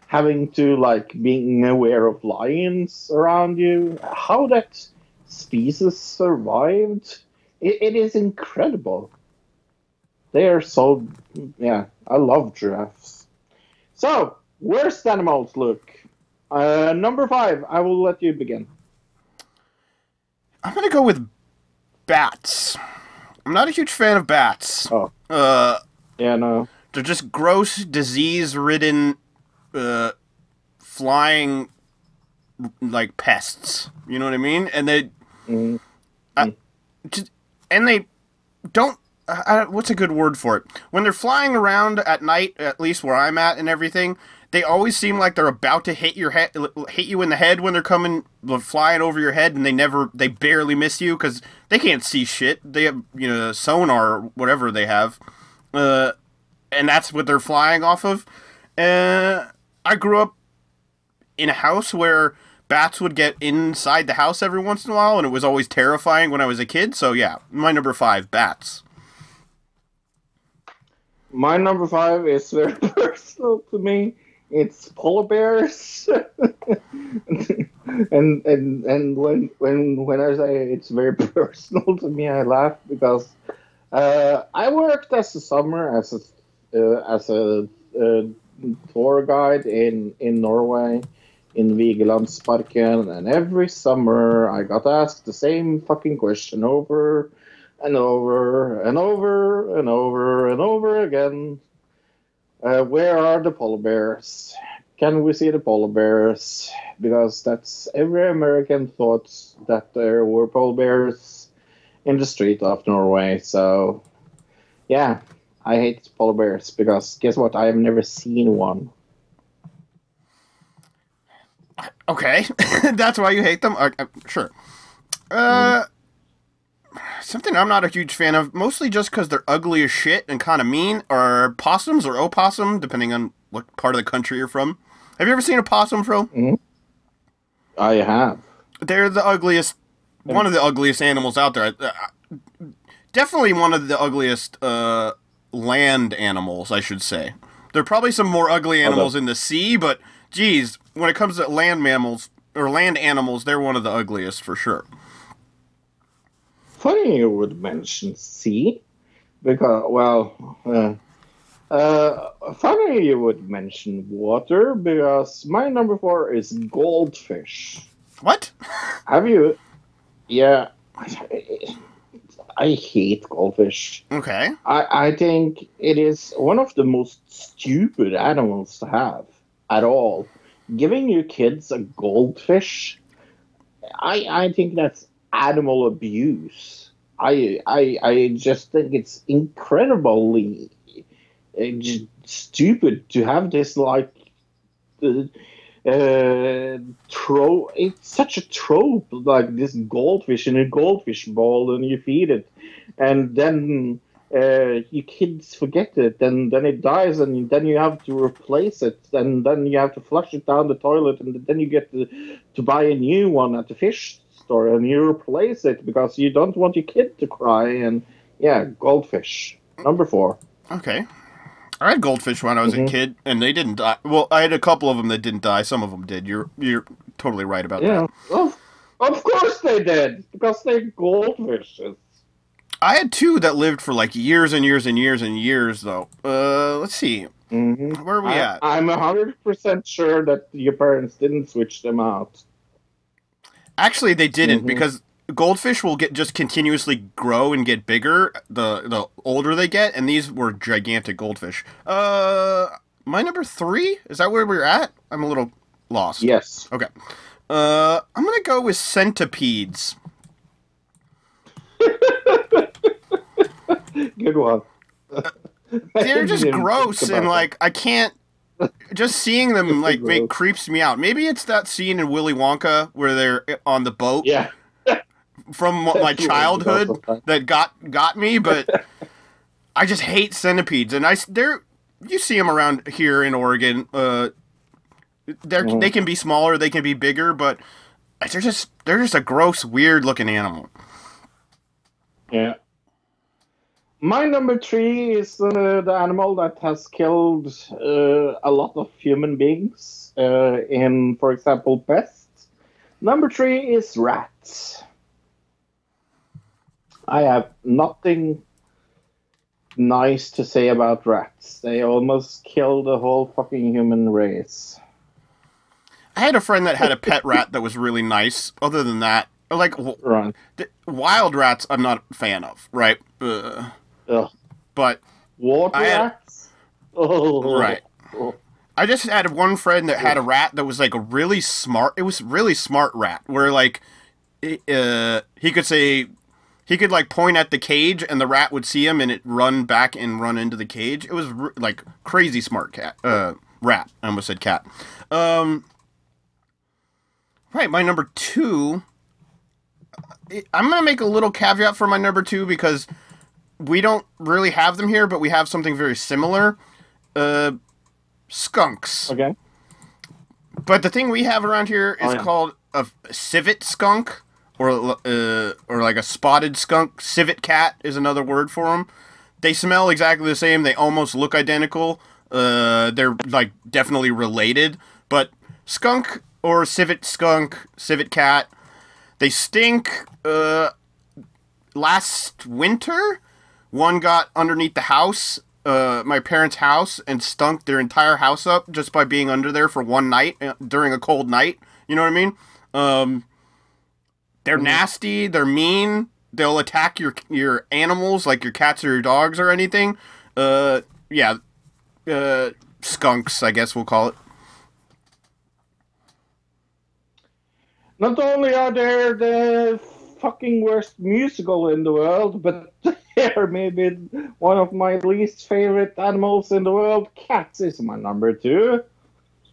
having to like being aware of lions around you. How that species survived, it, it is incredible. They are so yeah. I love giraffes. So worst animals, Luke. Uh, number five, I will let you begin. I'm gonna go with bats. I'm not a huge fan of bats. Oh. Uh, Yeah, no. they're just gross, disease-ridden, uh, flying like pests. You know what I mean? And they Mm. just, and they don't. Uh, I, what's a good word for it? When they're flying around at night, at least where I'm at and everything, they always seem like they're about to hit your head, hit you in the head when they're coming, flying over your head, and they never, they barely miss you because they can't see shit. They have, you know, sonar whatever they have, uh, and that's what they're flying off of. Uh, I grew up in a house where bats would get inside the house every once in a while, and it was always terrifying when I was a kid. So yeah, my number five, bats. My number five is very personal to me. It's polar bears. and and and when when when I say it's very personal to me, I laugh because uh, I worked as a summer as a uh, as a tour guide in in Norway in Vigelandsparken, and every summer I got asked the same fucking question over and over and over and over and over again. Uh, where are the polar bears? Can we see the polar bears? Because that's every American thought that there were polar bears in the street of Norway. So, yeah, I hate polar bears because guess what? I have never seen one. Okay, that's why you hate them. Uh, uh, sure. Uh, something I'm not a huge fan of, mostly just because they're ugly as shit and kind of mean, are possums or opossum, depending on what part of the country you're from. Have you ever seen a possum, Fro? I have. They're the ugliest, one of the ugliest animals out there. Uh, definitely one of the ugliest uh, land animals, I should say. There are probably some more ugly animals in the sea, but geez, when it comes to land mammals or land animals, they're one of the ugliest for sure. Funny you would mention sea, because well, uh, uh, funny you would mention water because my number four is goldfish. What? Have you? Yeah, I hate goldfish. Okay. I, I think it is one of the most stupid animals to have at all. Giving your kids a goldfish, I I think that's animal abuse. I I I just think it's incredibly uh, stupid to have this like uh, uh, tro. It's such a trope, like this goldfish in a goldfish bowl, and you feed it, and then uh, you kids forget it, and then it dies, and then you have to replace it, and then you have to flush it down the toilet, and then you get to, to buy a new one at the fish store, and you replace it because you don't want your kid to cry, and yeah, goldfish number four. Okay. I had goldfish when I was Mhm. a kid, and they didn't die. Well, I had a couple of them that didn't die. Some of them did. You're you're totally right about Yeah, that. of, of course they did because they're goldfishes. I had two that lived for like years and years and years and years, though. Uh, let's see. hmm Where are we I, at? I'm hundred percent sure that your parents didn't switch them out. Actually, they didn't Mhm. because goldfish will get just continuously grow and get bigger the the older they get, and these were gigantic goldfish. Uh, my number three is that where we're at? I'm a little lost. Yes. Okay. Uh, I'm gonna go with centipedes. Good one. They're just gross and like I can't. Just seeing them like make creeps me out. Maybe it's that scene in Willy Wonka where they're on the boat Yeah. from my childhood that got got me, but I just hate centipedes, and I they're you see them around here in Oregon. Uh, they're Mhm. they can be smaller, they can be bigger, but they're just they're just a gross, weird looking animal. Yeah. My number three is uh, the animal that has killed uh, a lot of human beings uh, in, for example, pests. Number three is rats. I have nothing nice to say about rats. They almost killed the whole fucking human race. I had a friend that had a pet rat that was really nice. Other than that, like w- Right. wild rats, I'm not a fan of. Right. Uh, Ugh. but Water had- rats? Oh. Right. Oh. I just had one friend that had a rat that was like a really smart. It was really smart rat where like, uh, he could say, he could like point at the cage and the rat would see him and it run back and run into the cage. It was r- like crazy smart cat. Uh, rat. I almost said cat. Um. Right, my number two. I'm gonna make a little caveat for my number two because we don't really have them here, but we have something very similar. Uh, skunks. Okay. But the thing we have around here is Oh, yeah. called a civet skunk, or uh, or like a spotted skunk. Civet cat is another word for them. They smell exactly the same. They almost look identical. Uh, they're like definitely related. But skunk or civet skunk, civet cat, they stink. Uh, last winter, one got underneath the house, uh, my parents' house, and stunk their entire house up just by being under there for one night uh, during a cold night. You know what I mean? Um, they're nasty. They're mean. They'll attack your your animals, like your cats or your dogs or anything. Uh, yeah, uh, skunks, I guess we'll call it. Not only are they the fucking worst musical in the world, but they're maybe one of my least favorite animals in the world. Cats is my number two.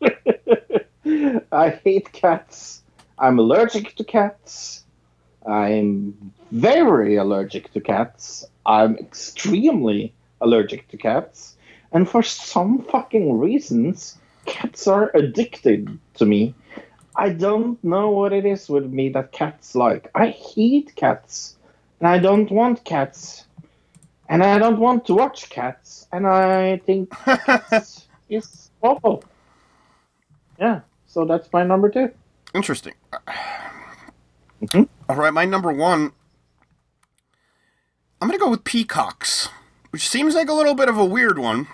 I hate cats. I'm allergic to cats. I'm very allergic to cats. I'm extremely allergic to cats. And for some fucking reasons, cats are addicted to me. I don't know what it is with me that cats like. I hate cats. And I don't want cats. And I don't want to watch cats. And I think cats is awful. Yeah, so that's my number two. Interesting. Mhm. All right, my number one. I'm gonna go with peacocks, which seems like a little bit of a weird one.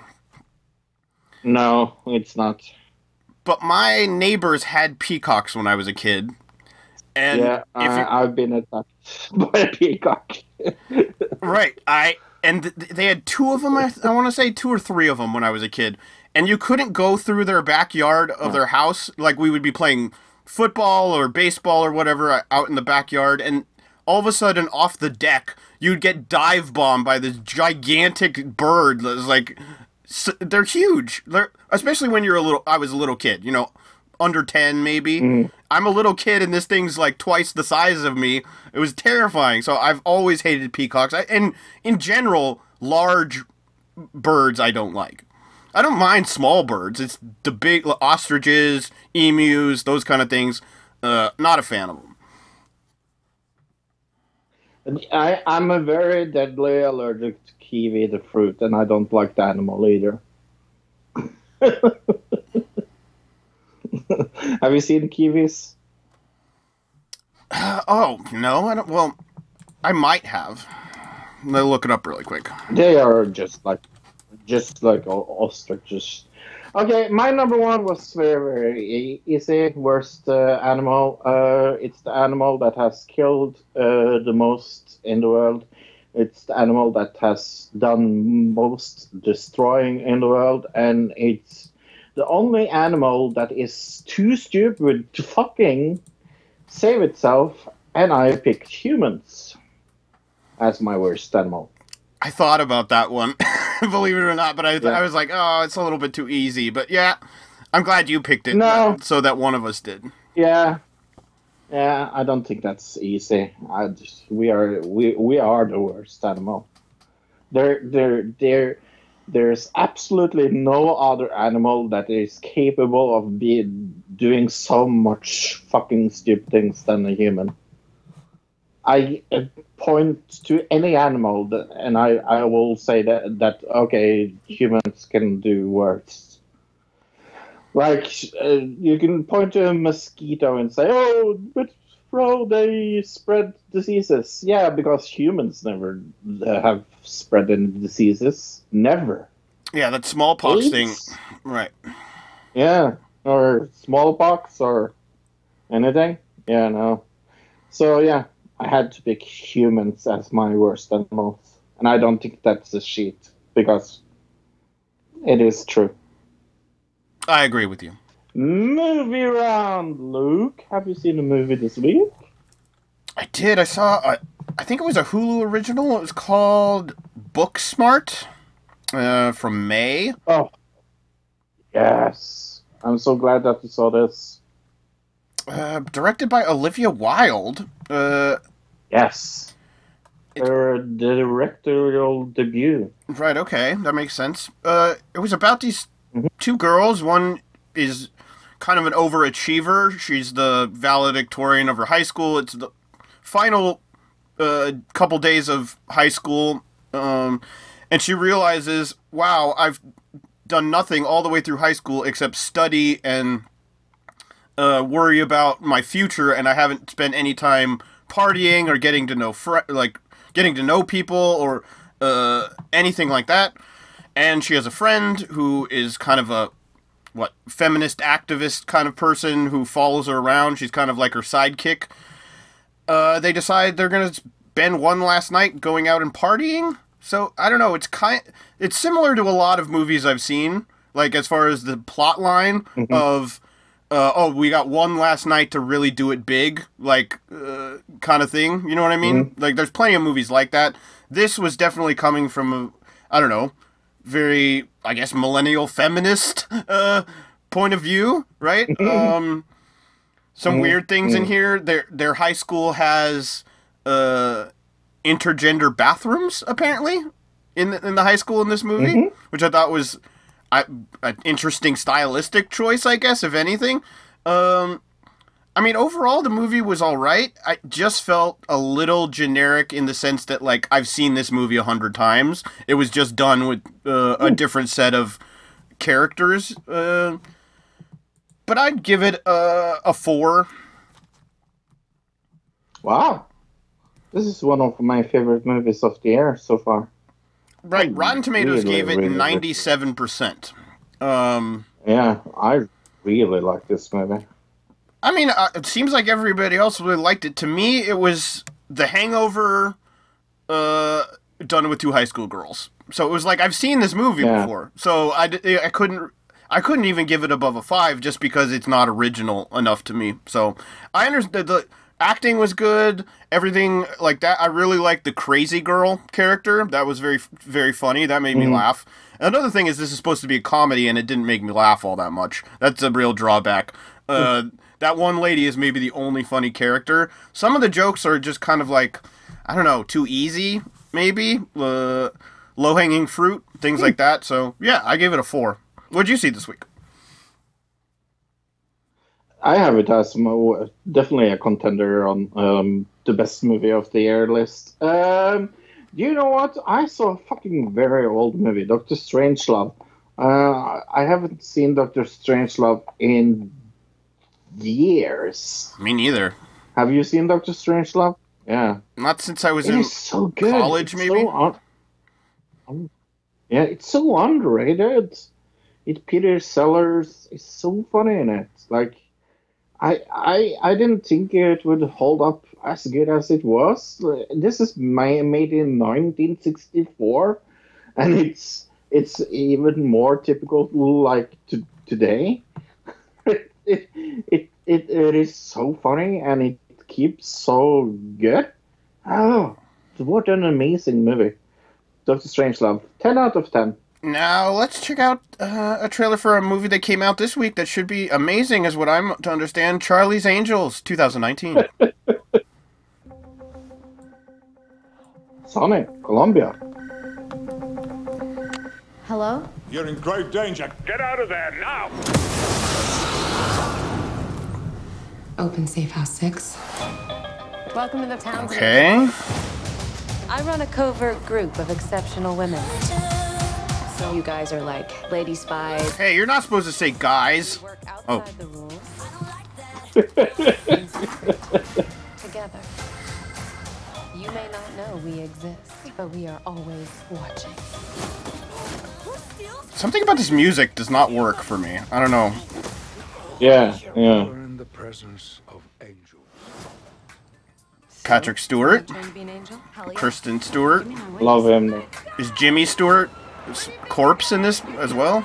No, it's not. But my neighbors had peacocks when I was a kid, and yeah, if you, I, I've been attacked by a peacock. right, I and th- they had two of them. I, I want to say two or three of them when I was a kid, and you couldn't go through their backyard of their house. Like we would be playing football or baseball or whatever uh, out in the backyard, and all of a sudden off the deck you'd get dive bombed by this gigantic bird that's like they're huge they're, especially when you're a little i was a little kid you know under 10 maybe. I'm a little kid and this thing's like twice the size of me. It was terrifying. So i've always hated peacocks. I, and in general large birds i don't like. I don't mind small birds. It's the big ostriches emus those kind of things. Uh, not a fan of them I, I'm a very deadly allergic to kiwi, the fruit, and I don't like the animal either. Have you seen kiwis? Oh no, I don't. Well, I might have. Let me look it up really quick. They are just like, just like ostriches. Okay, my number one was very, very easy. Worst uh, animal. Uh, it's the animal that has killed uh, the most in the world. It's the animal that has done most destroying in the world, and it's the only animal that is too stupid to fucking save itself. And I picked humans as my worst animal. I thought about that one, believe it or not, but I, Yeah. I was like, oh, it's a little bit too easy. But yeah, I'm glad you picked it. No. Uh, so that one of us did. Yeah, yeah. I don't think that's easy. I just, we are we we are the worst animal. They're they're there there's absolutely no other animal that is capable of being doing so much fucking stupid things than a human. I uh, point to any animal that, and I, I will say that that okay humans can do worse. Like uh, you can point to a mosquito and say, "Oh, but bro, they spread diseases." Yeah, because humans never uh, have spread any diseases. Never. Yeah, that smallpox AIDS? thing. Right. Yeah, or smallpox or anything. Yeah, no. So yeah, I had to pick humans as my worst animals, and I don't think that's a cheat because it is true. I agree with you. Movie round, Luke. Have you seen a movie this week? I did. I saw. I, I think it was a Hulu original. It was called Booksmart uh, from May. Oh, yes. I'm so glad that you saw this. Uh, directed by Olivia Wilde. Uh, Yes. Her directorial debut. Right, okay, that makes sense. Uh, it was about these Mhm. two girls. One is kind of an overachiever. She's the valedictorian of her high school. It's the final uh, couple days of high school, um, and she realizes, wow, I've done nothing all the way through high school except study and uh, worry about my future, and I haven't spent any time partying or getting to know fr- like getting to know people or uh, anything like that. And she has a friend who is kind of a what feminist activist kind of person who follows her around. She's kind of like her sidekick. Uh, they decide they're gonna spend one last night going out and partying. So I don't know. It's kind. It's similar to a lot of movies I've seen. Like as far as the plot line of, uh, oh, we got one last night to really do it big, like uh, kind of thing. You know what I mean? Like there's plenty of movies like that. This was definitely coming from a, I don't know, very I guess millennial feminist uh, point of view, right? um, some weird things in here. Their their high school has uh, intergender bathrooms apparently in the, in the high school in this movie, which I thought was I, an interesting stylistic choice, I guess, if anything. Um, I mean, overall, the movie was all right. I just felt a little generic in the sense that, like, I've seen this movie a hundred times. It was just done with uh, a different set of characters. Uh, but I'd give it a, a four. Wow. This is one of my favorite movies of the year so far. Right, Rotten Tomatoes really, gave it really ninety-seven percent. Um, Yeah, I really like this movie. I mean, uh, it seems like everybody else really liked it. To me, it was The Hangover, uh, done with two high school girls. So it was like I've seen this movie Yeah. before. So I, I couldn't I couldn't even give it above a five just because it's not original enough to me. So I understand the acting was good, everything like that. I really liked the crazy girl character. That was very very funny. That made me laugh. Another thing is this is supposed to be a comedy and it didn't make me laugh all that much. That's a real drawback. Uh, that one lady is maybe the only funny character. Some of the jokes are just kind of like I don't know, too easy maybe. Uh, low hanging fruit, things like that. So yeah, I gave it a four. What'd you see this week? I have it as definitely a contender on um, the best movie of the year list. Um, you know what? I saw a fucking very old movie, Doctor Strangelove. Uh, I haven't seen Doctor Strangelove in years. Me neither. Have you seen Doctor Strangelove? Yeah. Not since I was It in. so good. college, It's maybe? So un- um, yeah, it's so underrated. it Peter Sellers is so funny in it. Like, I I I didn't think it would hold up as good as it was. This is ma- made in 1964, and it's it's even more typical like to today. It, it it it is so funny and it keeps so good. Oh, what an amazing movie! Doctor Strangelove, ten out of ten. Now let's check out uh, a trailer for a movie that came out this week that should be amazing, is what I'm to understand. Charlie's Angels, 2019. Sony, Columbia. Hello? You're in grave danger. Get out of there now! Open Safe House 6. Welcome to the town. Okay. I run a covert group of exceptional women. So you guys are like lady spies. Hey, you're not supposed to say guys. Work outside Oh. the rules. Together. You may not know we exist, but we are always watching. Something about this music does not work for me. I don't know. Yeah, yeah. We're in the presence of angels. Patrick Stewart, Trying to be an angel? Kristen Stewart. Love him. Is Jimmy Stewart corpse in this as well?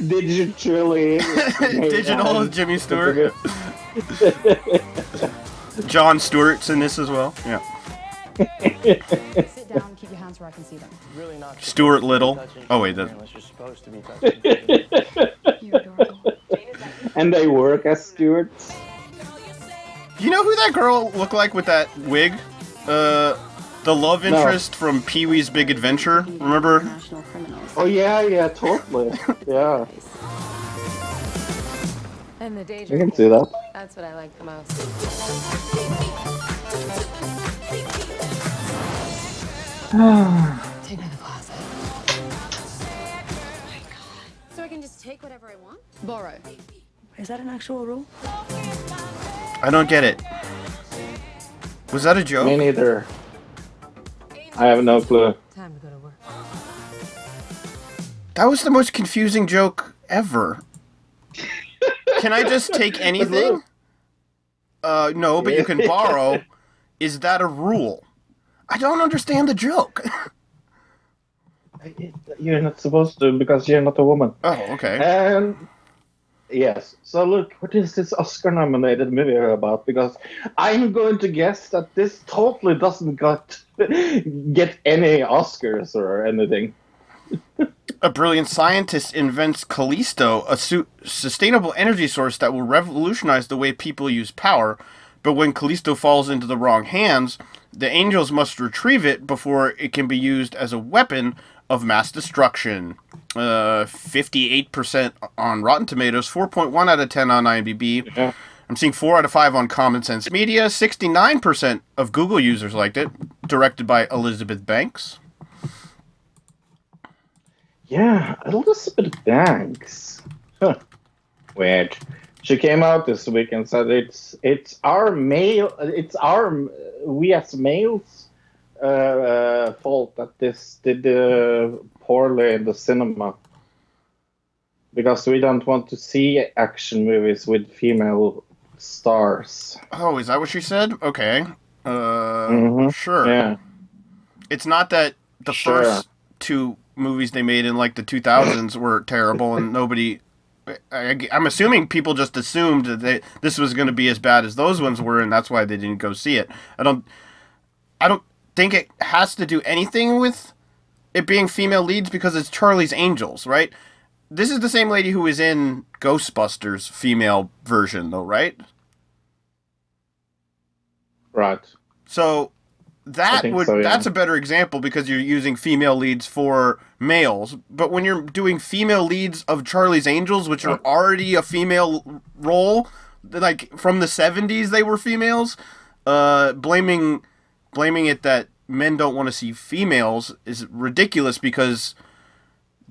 Digitally. Digital Jimmy Stewart. John Stewart's in this as well. Yeah. Sit down, keep your hands where I can see them. Really not Stuart Little. Oh wait, that. unless you're supposed to be touching. And they work as stewards. You know who that girl looked like with that wig? Uh, the love No. interest from Pee Wee's Big Adventure. Remember? Oh yeah, yeah, totally. Yeah, And the I You can see that. That's what I like the most. can just take whatever I want? Borrow. Is that an actual rule? I don't get it. Was that a joke? Me neither. I have no clue. Time to go to work. That was the most confusing joke ever. Can I just take anything? Uh, no, but you can borrow. Is that a rule? I don't understand the joke. You're not supposed to because you're not a woman. Oh, okay. And yes, so look, what is this Oscar-nominated movie about? Because I'm going to guess that this totally doesn't got get any Oscars or anything. A brilliant scientist invents Callisto, a su- sustainable energy source that will revolutionize the way people use power. But when Callisto falls into the wrong hands, the angels must retrieve it before it can be used as a weapon of mass destruction. Uh, 58% on Rotten Tomatoes, 4.1 out of 10 on IMDb. Yeah. I'm seeing 4 out of 5 on Common Sense Media. 69% of Google users liked it. Directed by Elizabeth Banks. Yeah, Elizabeth Banks. Huh. Weird. She came out this week and said it's it's our male, it's our we as males uh, uh, fault that this did uh, poorly in the cinema because we don't want to see action movies with female stars. Oh, is that what she said? Okay. Uh, Mhm. sure. Yeah. It's not that the Sure. first two movies they made in like the 2000s were terrible and nobody. I, am assuming people just assumed that they, this was going to be as bad as those ones were, and that's why they didn't go see it. I don't. I don't think it has to do anything with it being female leads because it's Charlie's Angels, right? This is the same lady who was in Ghostbusters female version, though, right? Right. So that would so, yeah. that's a better example because you're using female leads for males. But when you're doing female leads of Charlie's Angels, which are already a female role, like from the 70s they were females, uh blaming blaming it that men don't want to see females is ridiculous because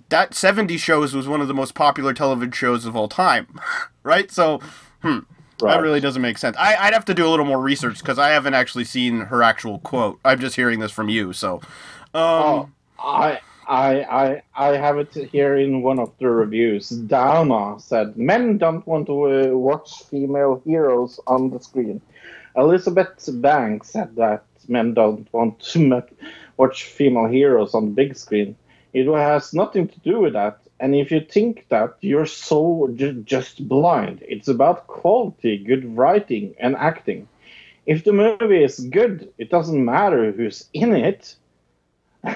that 70 shows was one of the most popular television shows of all time. right? So, hmm. Right. That really doesn't make sense. I, I'd have to do a little more research because I haven't actually seen her actual quote. I'm just hearing this from you. So, um, Oh. I, I, I, I have it here in one of the reviews. Downa said, "Men don't want to uh, watch female heroes on the screen." Elizabeth Banks said that men don't want to ma- watch female heroes on the big screen. It has nothing to do with that. And if you think that, you're so ju- just blind. It's about quality, good writing, and acting. If the movie is good, it doesn't matter who's in it.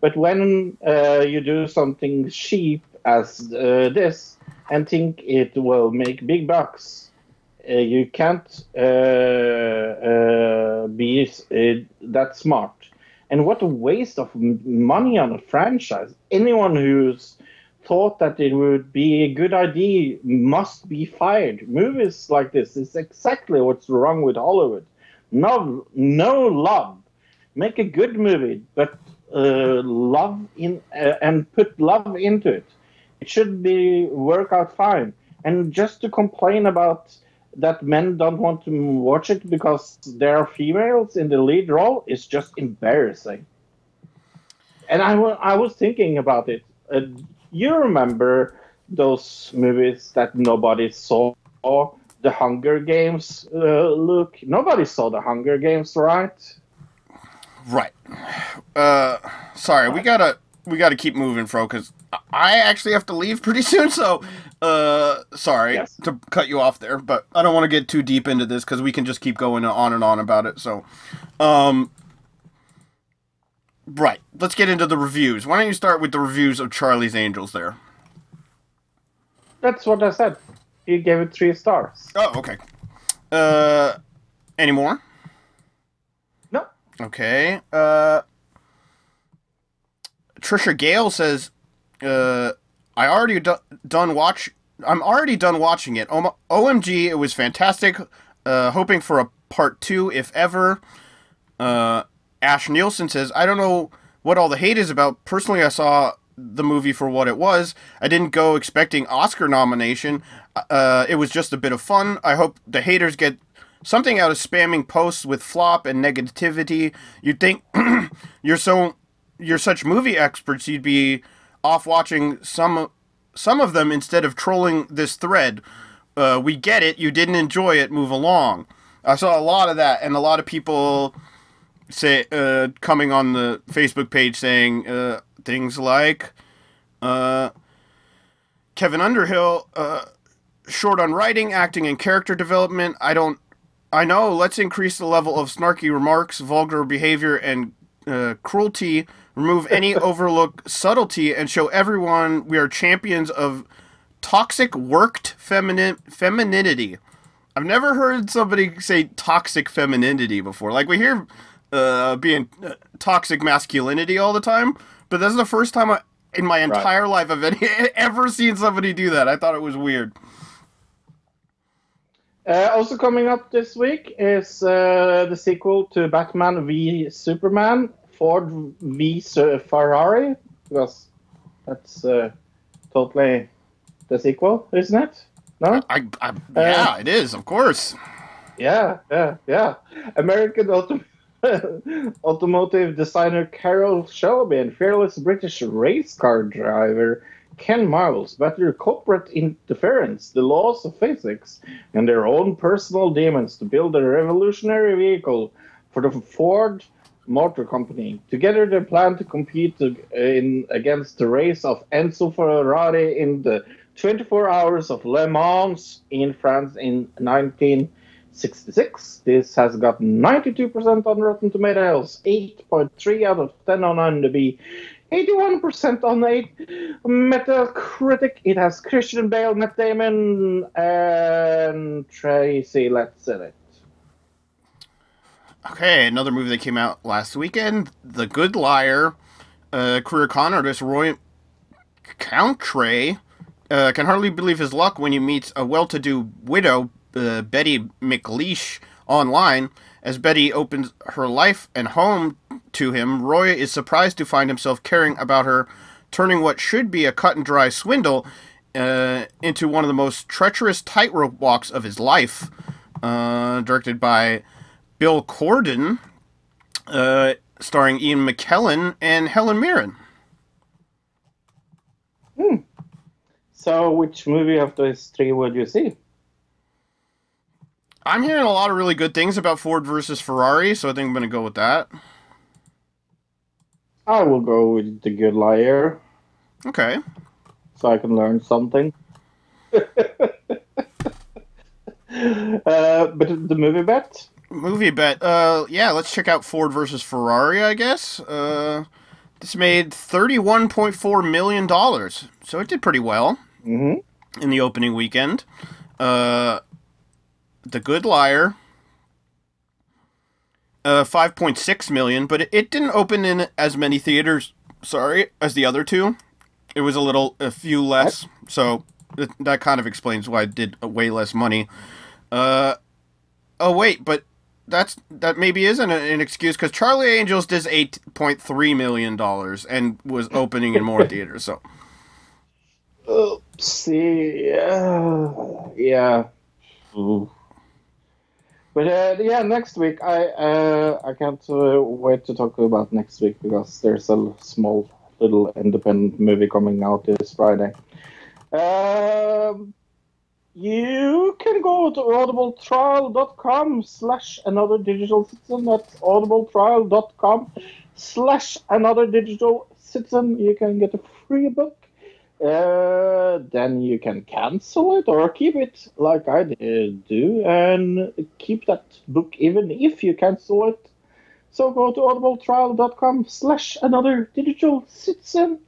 but when uh, you do something cheap as uh, this and think it will make big bucks, you can't uh, uh, be uh, that smart. And what a waste of money on a franchise. Anyone who's thought that it would be a good idea must be fired. Movies like this is exactly what's wrong with Hollywood. No, no love. Make a good movie, but uh, love in uh, and put love into it. It should be work out fine. And just to complain about that men don't want to watch it because there are females in the lead role is just embarrassing. And I I was thinking about it. Uh, you remember those movies that nobody saw? The Hunger Games, uh, Luke. Nobody saw the Hunger Games, right? Right. Uh, sorry, we gotta we gotta keep moving, Fro, because I actually have to leave pretty soon. So, uh, sorry to cut you off there, but I don't want to get too deep into this because we can just keep going on and on about it. So, um, right. Let's get into the reviews. Why don't you start with the reviews of Charlie's Angels? There. That's what I said. He gave it three stars. Oh, okay. Uh, any more? No. Okay. Uh, Trisha Gale says, uh, "I already do- done watch. I'm already done watching it. OMG, it was fantastic. Uh, hoping for a part two, if ever." Uh, Ash Nielsen says, "I don't know what all the hate is about. Personally, I saw." The movie for what it was. I didn't go expecting Oscar nomination. Uh, it was just a bit of fun. I hope the haters get something out of spamming posts with flop and negativity. You'd think you're so you're such movie experts, you'd be off watching some some of them instead of trolling this thread. Uh, we get it. You didn't enjoy it. Move along. I saw a lot of that, and a lot of people say uh, coming on the Facebook page saying uh, things like uh, Kevin Underhill uh, short on writing, acting, and character development. I don't. I know. Let's increase the level of snarky remarks, vulgar behavior, and uh, cruelty. Remove any overlook subtlety, and show everyone we are champions of toxic worked femini- femininity. I've never heard somebody say toxic femininity before. Like we hear uh, being uh, toxic masculinity all the time, but that's the first time I, in my entire life I've any, ever seen somebody do that. I thought it was weird. Uh, also coming up this week is uh, the sequel to Batman v Superman, Ford v Ferrari, because that's uh, totally the sequel, isn't it? No? I, I yeah, it is, of course. Yeah, yeah, yeah. American auto- automotive designer Carroll Shelby and fearless British race car driver Ken Miles battle corporate interference, the laws of physics, and their own personal demons to build a revolutionary vehicle for the Ford Motor Company. Together, they plan to compete in against the race of Enzo Ferrari in the 24 Hours of Le Mans in France in 1966. This has got 92% on Rotten Tomatoes, 8.3 out of 10 on IMDb, 81% on 8 Metacritic. It has Christian Bale, Matt Damon, and Tracy Letts in it. Okay, another movie that came out last weekend, The Good Liar. Uh, career con artist Roy Courtnay uh, can hardly believe his luck when he meets a well-to-do widow, uh, Betty McLeish, online. As Betty opens her life and home to him, Roy is surprised to find himself caring about her, turning what should be a cut-and-dry swindle uh, into one of the most treacherous tightrope walks of his life. Uh, directed by Bill Condon. Uh, starring Ian McKellen and Helen Mirren. Hmm. So, which movie of those three would you see? I'm hearing a lot of really good things about Ford versus Ferrari, so I think I'm going to go with that. I will go with The Good Liar, Okay. so I can learn something. uh, but the movie bet? Movie bet. Uh, yeah, let's check out Ford versus Ferrari. I guess. Uh, this made thirty-one point four million dollars, so it did pretty well Mm-hmm. in the opening weekend. Uh, The Good Liar. Uh, five point six million, but it, it didn't open in as many theaters. Sorry, as the other two. It was a little, a few less. So th- that kind of explains why it did way less money. Uh, oh wait, but that's that maybe isn't an, an excuse because Charlie Angels did eight point three million dollars and was opening in more theaters. So See, uh, yeah. Ooh. But uh, yeah, next week I uh, I can't uh, wait to talk about next week because there's a small little independent movie coming out this Friday. Um, you can go to audibletrial.com slash another digital citizen. That's audibletrial.com slash another digital citizen. You can get a free book. Uh, then you can cancel it or keep it like I do and keep that book even if you cancel it. So go to audibletrial.com slash another digital citizen.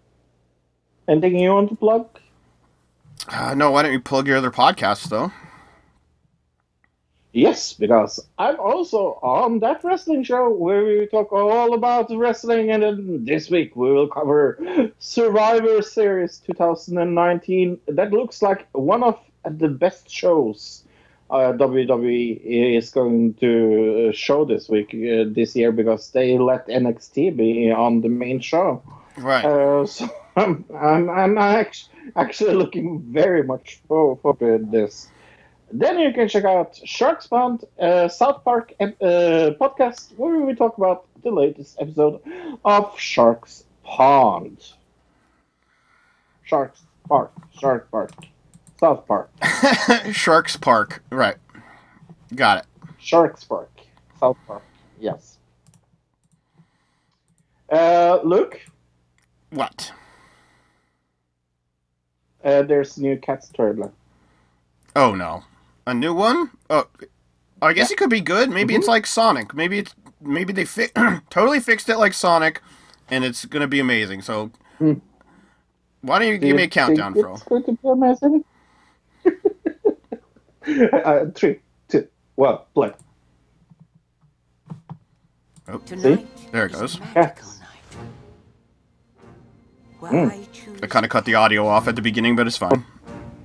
Anything you want to plug? Uh, no, why don't you plug your other podcast though? Yes, because I'm also on that wrestling show where we talk all about wrestling, and then this week we will cover Survivor Series 2019. That looks like one of the best shows uh, WWE is going to uh, show this week, uh, this year, because they let NXT be on the main show. Right. Uh, so I'm, I'm, I'm actually, actually looking very much for, for this. Then you can check out Sharks Pond, uh, South Park uh, podcast, where we talk about the latest episode of Sharks Pond. Sharks Park, Shark Park, South Park, Sharks Park. Right. Got it. Sharks Park, South Park. Yes. Uh, Luke, What? uh, there's new Cats trailer. Oh no, a new one? Oh, I guess it could be good. Maybe it's like Sonic. Maybe it's maybe they fi- totally fixed it like Sonic, and it's gonna be amazing. So, Hmm. why don't you Do give me a countdown, think Fro? It's going to be amazing. uh, three, two, one, play. Oh, See? there it goes. Cats. Where Hmm. I I kind of cut the audio off at the beginning, but it's fine.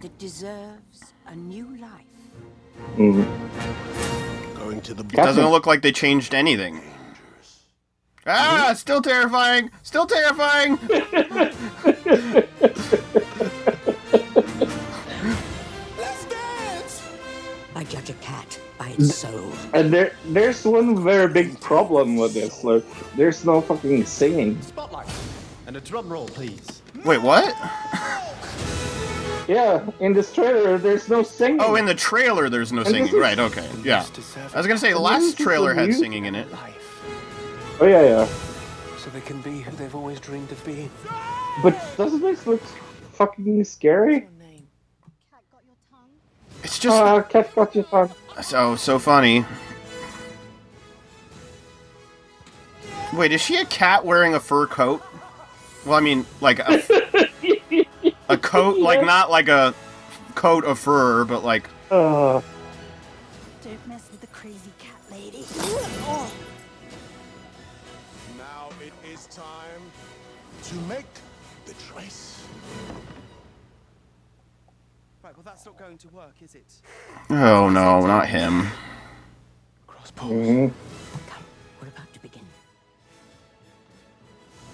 that deserves a new life. Mm. Going to the It doesn't look like they changed anything. Ah, still terrifying. Still terrifying. I judge a cat by its soul. And there, there's one very big problem with this. Look, there's no fucking singing. Spotlight. And a drum roll, please. Wait, what? Yeah, in this trailer, there's no singing. Oh, in the trailer, there's no singing. is- Right? Okay. Yeah. I was gonna say the last trailer had singing in it. Oh yeah, yeah. So they can be who they've always dreamed of being. But doesn't this look fucking scary? It's just Ah, cat got your tongue. so so funny. Wait, is she a cat wearing a fur coat? Well, I mean, like a, a coat, like not like a coat of fur, but like Uh, Don't mess with the crazy cat lady. Now it is time to make the choice. Right, well, that's not going to work, is it? oh no, not him. mhm.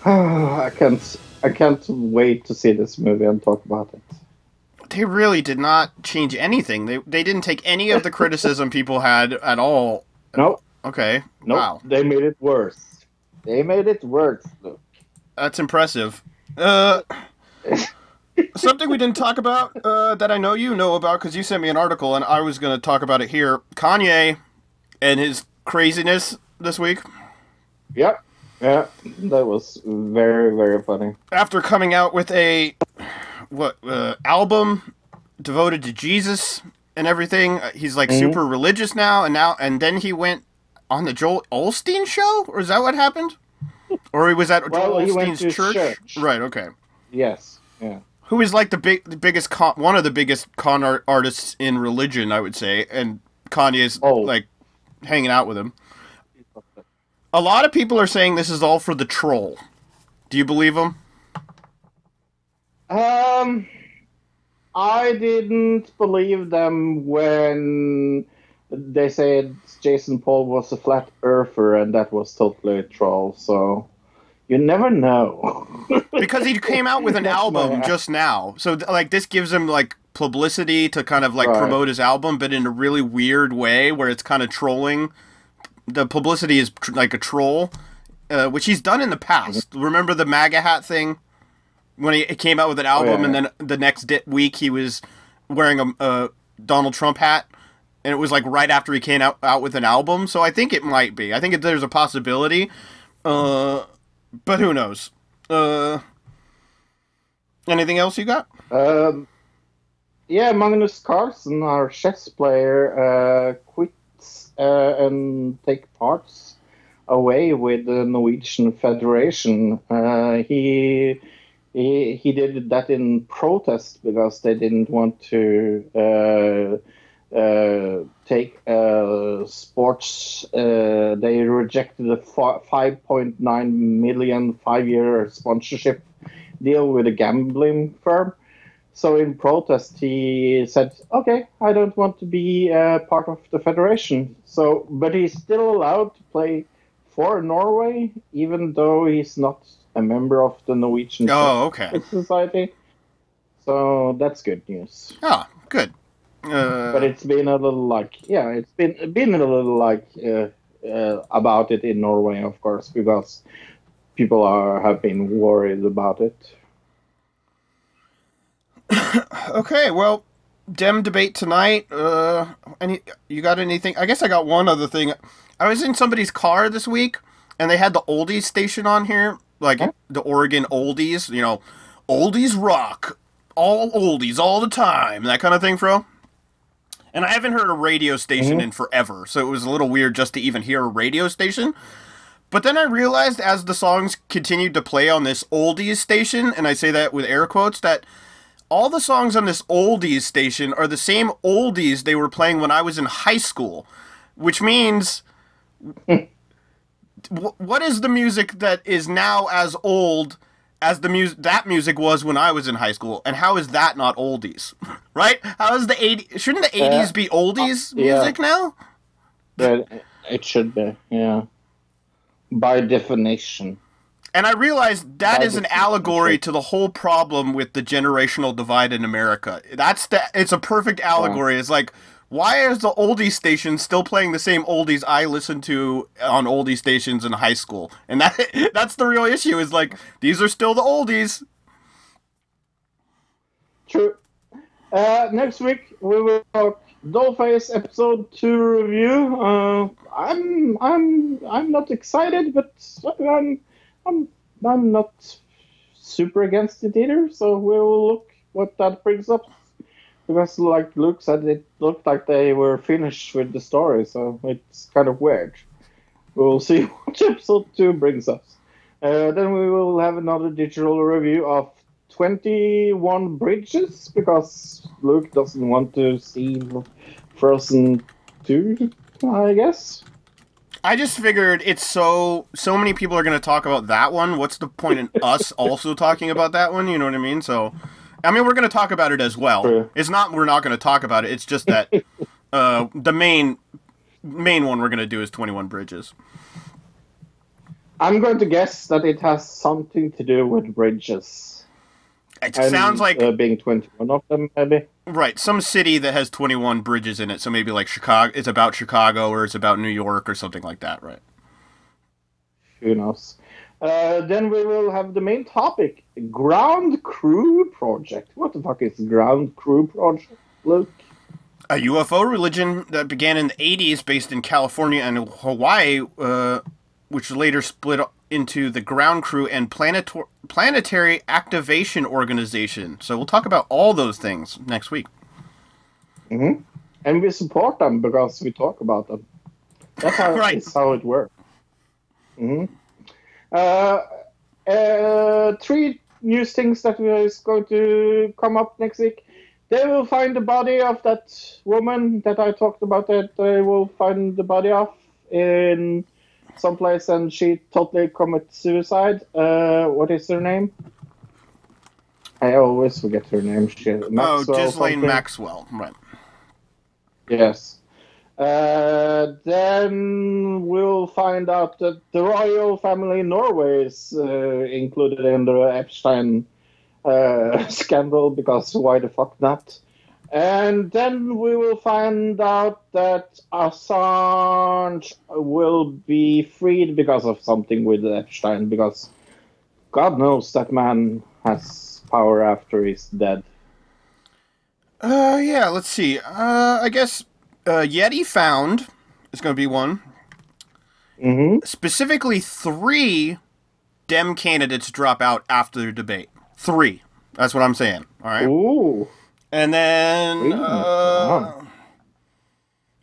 I can't. I can't wait to see this movie and talk about it. They really did not change anything. They they didn't take any of the criticism people had at all. Nope. Okay. Nope. Wow. They made it worse. They made it worse. Luke. That's impressive. Uh, something we didn't talk about uh, that I know you know about because you sent me an article and I was going to talk about it here. Kanye and his craziness this week. Yep. Yeah, that was very very funny. After coming out with a what uh, album devoted to Jesus and everything, uh, he's like Mhm. super religious now, and now and then he went on the Joel Osteen show, or is that what happened? Or he was at Well, Joel to church? church. Right. Okay. Yes. Yeah. who is like the big, the biggest con, one of the biggest con art artists in religion, I would say, and Kanye's Oh. like hanging out with him. A lot of people are saying this is all for the troll. Do you believe them? Um, I didn't believe them when they said Jason Paul was a flat earther and that was totally a troll. So you never know. Because he came out with an album just now, so like this gives him like publicity to kind of like Right. promote his album, but in a really weird way where it's kind of trolling. The publicity is tr- like a troll, uh, which he's done in the past. Remember the MAGA hat thing when he came out with an album, yeah. and then the next di- week he was wearing a, a Donald Trump hat, and it was like right after he came out, out with an album. So I think it might be. I think it, there's a possibility, uh, but who knows? Uh, anything else you got? Um, yeah, Magnus Carlsen, our chess player, uh, quits uh, and take parts away with the Norwegian Federation. Uh, he, he he did that in protest because they didn't want to uh, uh, take uh, sports. Uh, they rejected fi- 5.9 million five-year sponsorship deal with a gambling firm. So in protest, he said, "Okay, I don't want to be uh, part of the federation." So, but he's still allowed to play for Norway, even though he's not a member of the Norwegian Oh, okay. Society. So that's good news. Oh, good. Uh, But it's been a little like, yeah, it's been been a little like uh, uh, about it in Norway, of course, because people are have been worried about it. Okay, well, Dem debate tonight. Uh, any you got anything? I guess I got one other thing. I was in somebody's car this week, and they had the oldies station on here, like the Oregon oldies. You know, oldies rock, all oldies all the time, that kind of thing, Fro. And I haven't heard a radio station in forever, so it was a little weird just to even hear a radio station. But then I realized as the songs continued to play on this oldies station, and I say that with air quotes, that all the songs on this oldies station are the same oldies they were playing when I was in high school, which means wh- what is the music that is now as old as the music that music was when I was in high school, and how is that not oldies? right? How is the 80 shouldn't the 80s Uh, be oldies yeah. music now? But it should be, yeah. By definition. And I realized that is an allegory to the whole problem with the generational divide in America. That's the it's a perfect allegory. It's like why is the oldie station still playing the same oldies I listened to on oldie stations in high school? And that that's the real issue is like these are still the oldies. True. Uh, next week we will talk Dollface episode two review. Uh, I'm I'm I'm not excited, but I'm I'm I'm not super against it either. So we will look what that brings up. Because like Luke said, it looked like they were finished with the story, so it's kind of weird. We'll see what episode two brings us. Uh, then we will have another digital review of 21 Bridges because Luke doesn't want to see Frozen 2, I guess. I just figured it's so so many people are going to talk about that one. What's the point in us also talking about that one? You know what I mean? So, I mean, we're going to talk about it as well. True. It's not we're not going to talk about it. It's just that uh, the main main one we're going to do is Twenty One Bridges. I'm going to guess that it has something to do with bridges. It And, sounds like uh, being 21 of them, maybe. right some city that has twenty one bridges in it. So maybe like Chicago. It's about Chicago or it's about New York or something like that, right? who knows? Uh, then we will have the main topic: ground crew project. What the fuck is ground crew project? Luke. A UFO religion that began in the 80s based in California and Hawaii, uh, which later split into the Ground Crew and Planetor- Planetary Activation Organization. So we'll talk about all those things next week. hmm And we support them because we talk about them. That's how, Right. it's how it works. hmm Uh, uh, three news things that is going to come up next week. They will find the body of that woman that I talked about. That they will find the body of in someplace, and she totally commits suicide. Uh, what is her name? I always forget her name. She, oh, Maxwell Ghislaine. Maxwell. Right. Yes. Uh, then we'll find out that the royal family in Norway is uh, included in the Epstein uh, scandal because why the fuck not? And then we will find out that Assange will be freed because of something with Epstein because God knows that man has power after he's dead. Uh, yeah, let's see. Uh, I guess uh, Yeti found is going to be one. Mm-hmm. Specifically, three Dem candidates drop out after the debate. Three. That's what I'm saying. All right. Ooh. And then uh,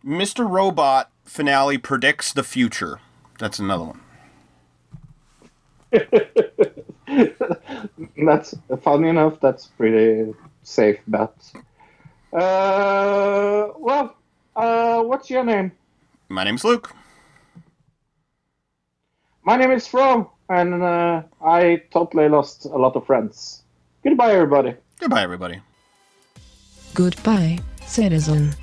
Mr. Robot finale predicts the future. That's another one. that's funny enough. That's pretty safe bet. Uh, well, uh, what's your name? My name's Luke. My name is Fro, and uh, I totally lost a lot of friends. Goodbye, everybody. Goodbye, everybody. Goodbye, citizen.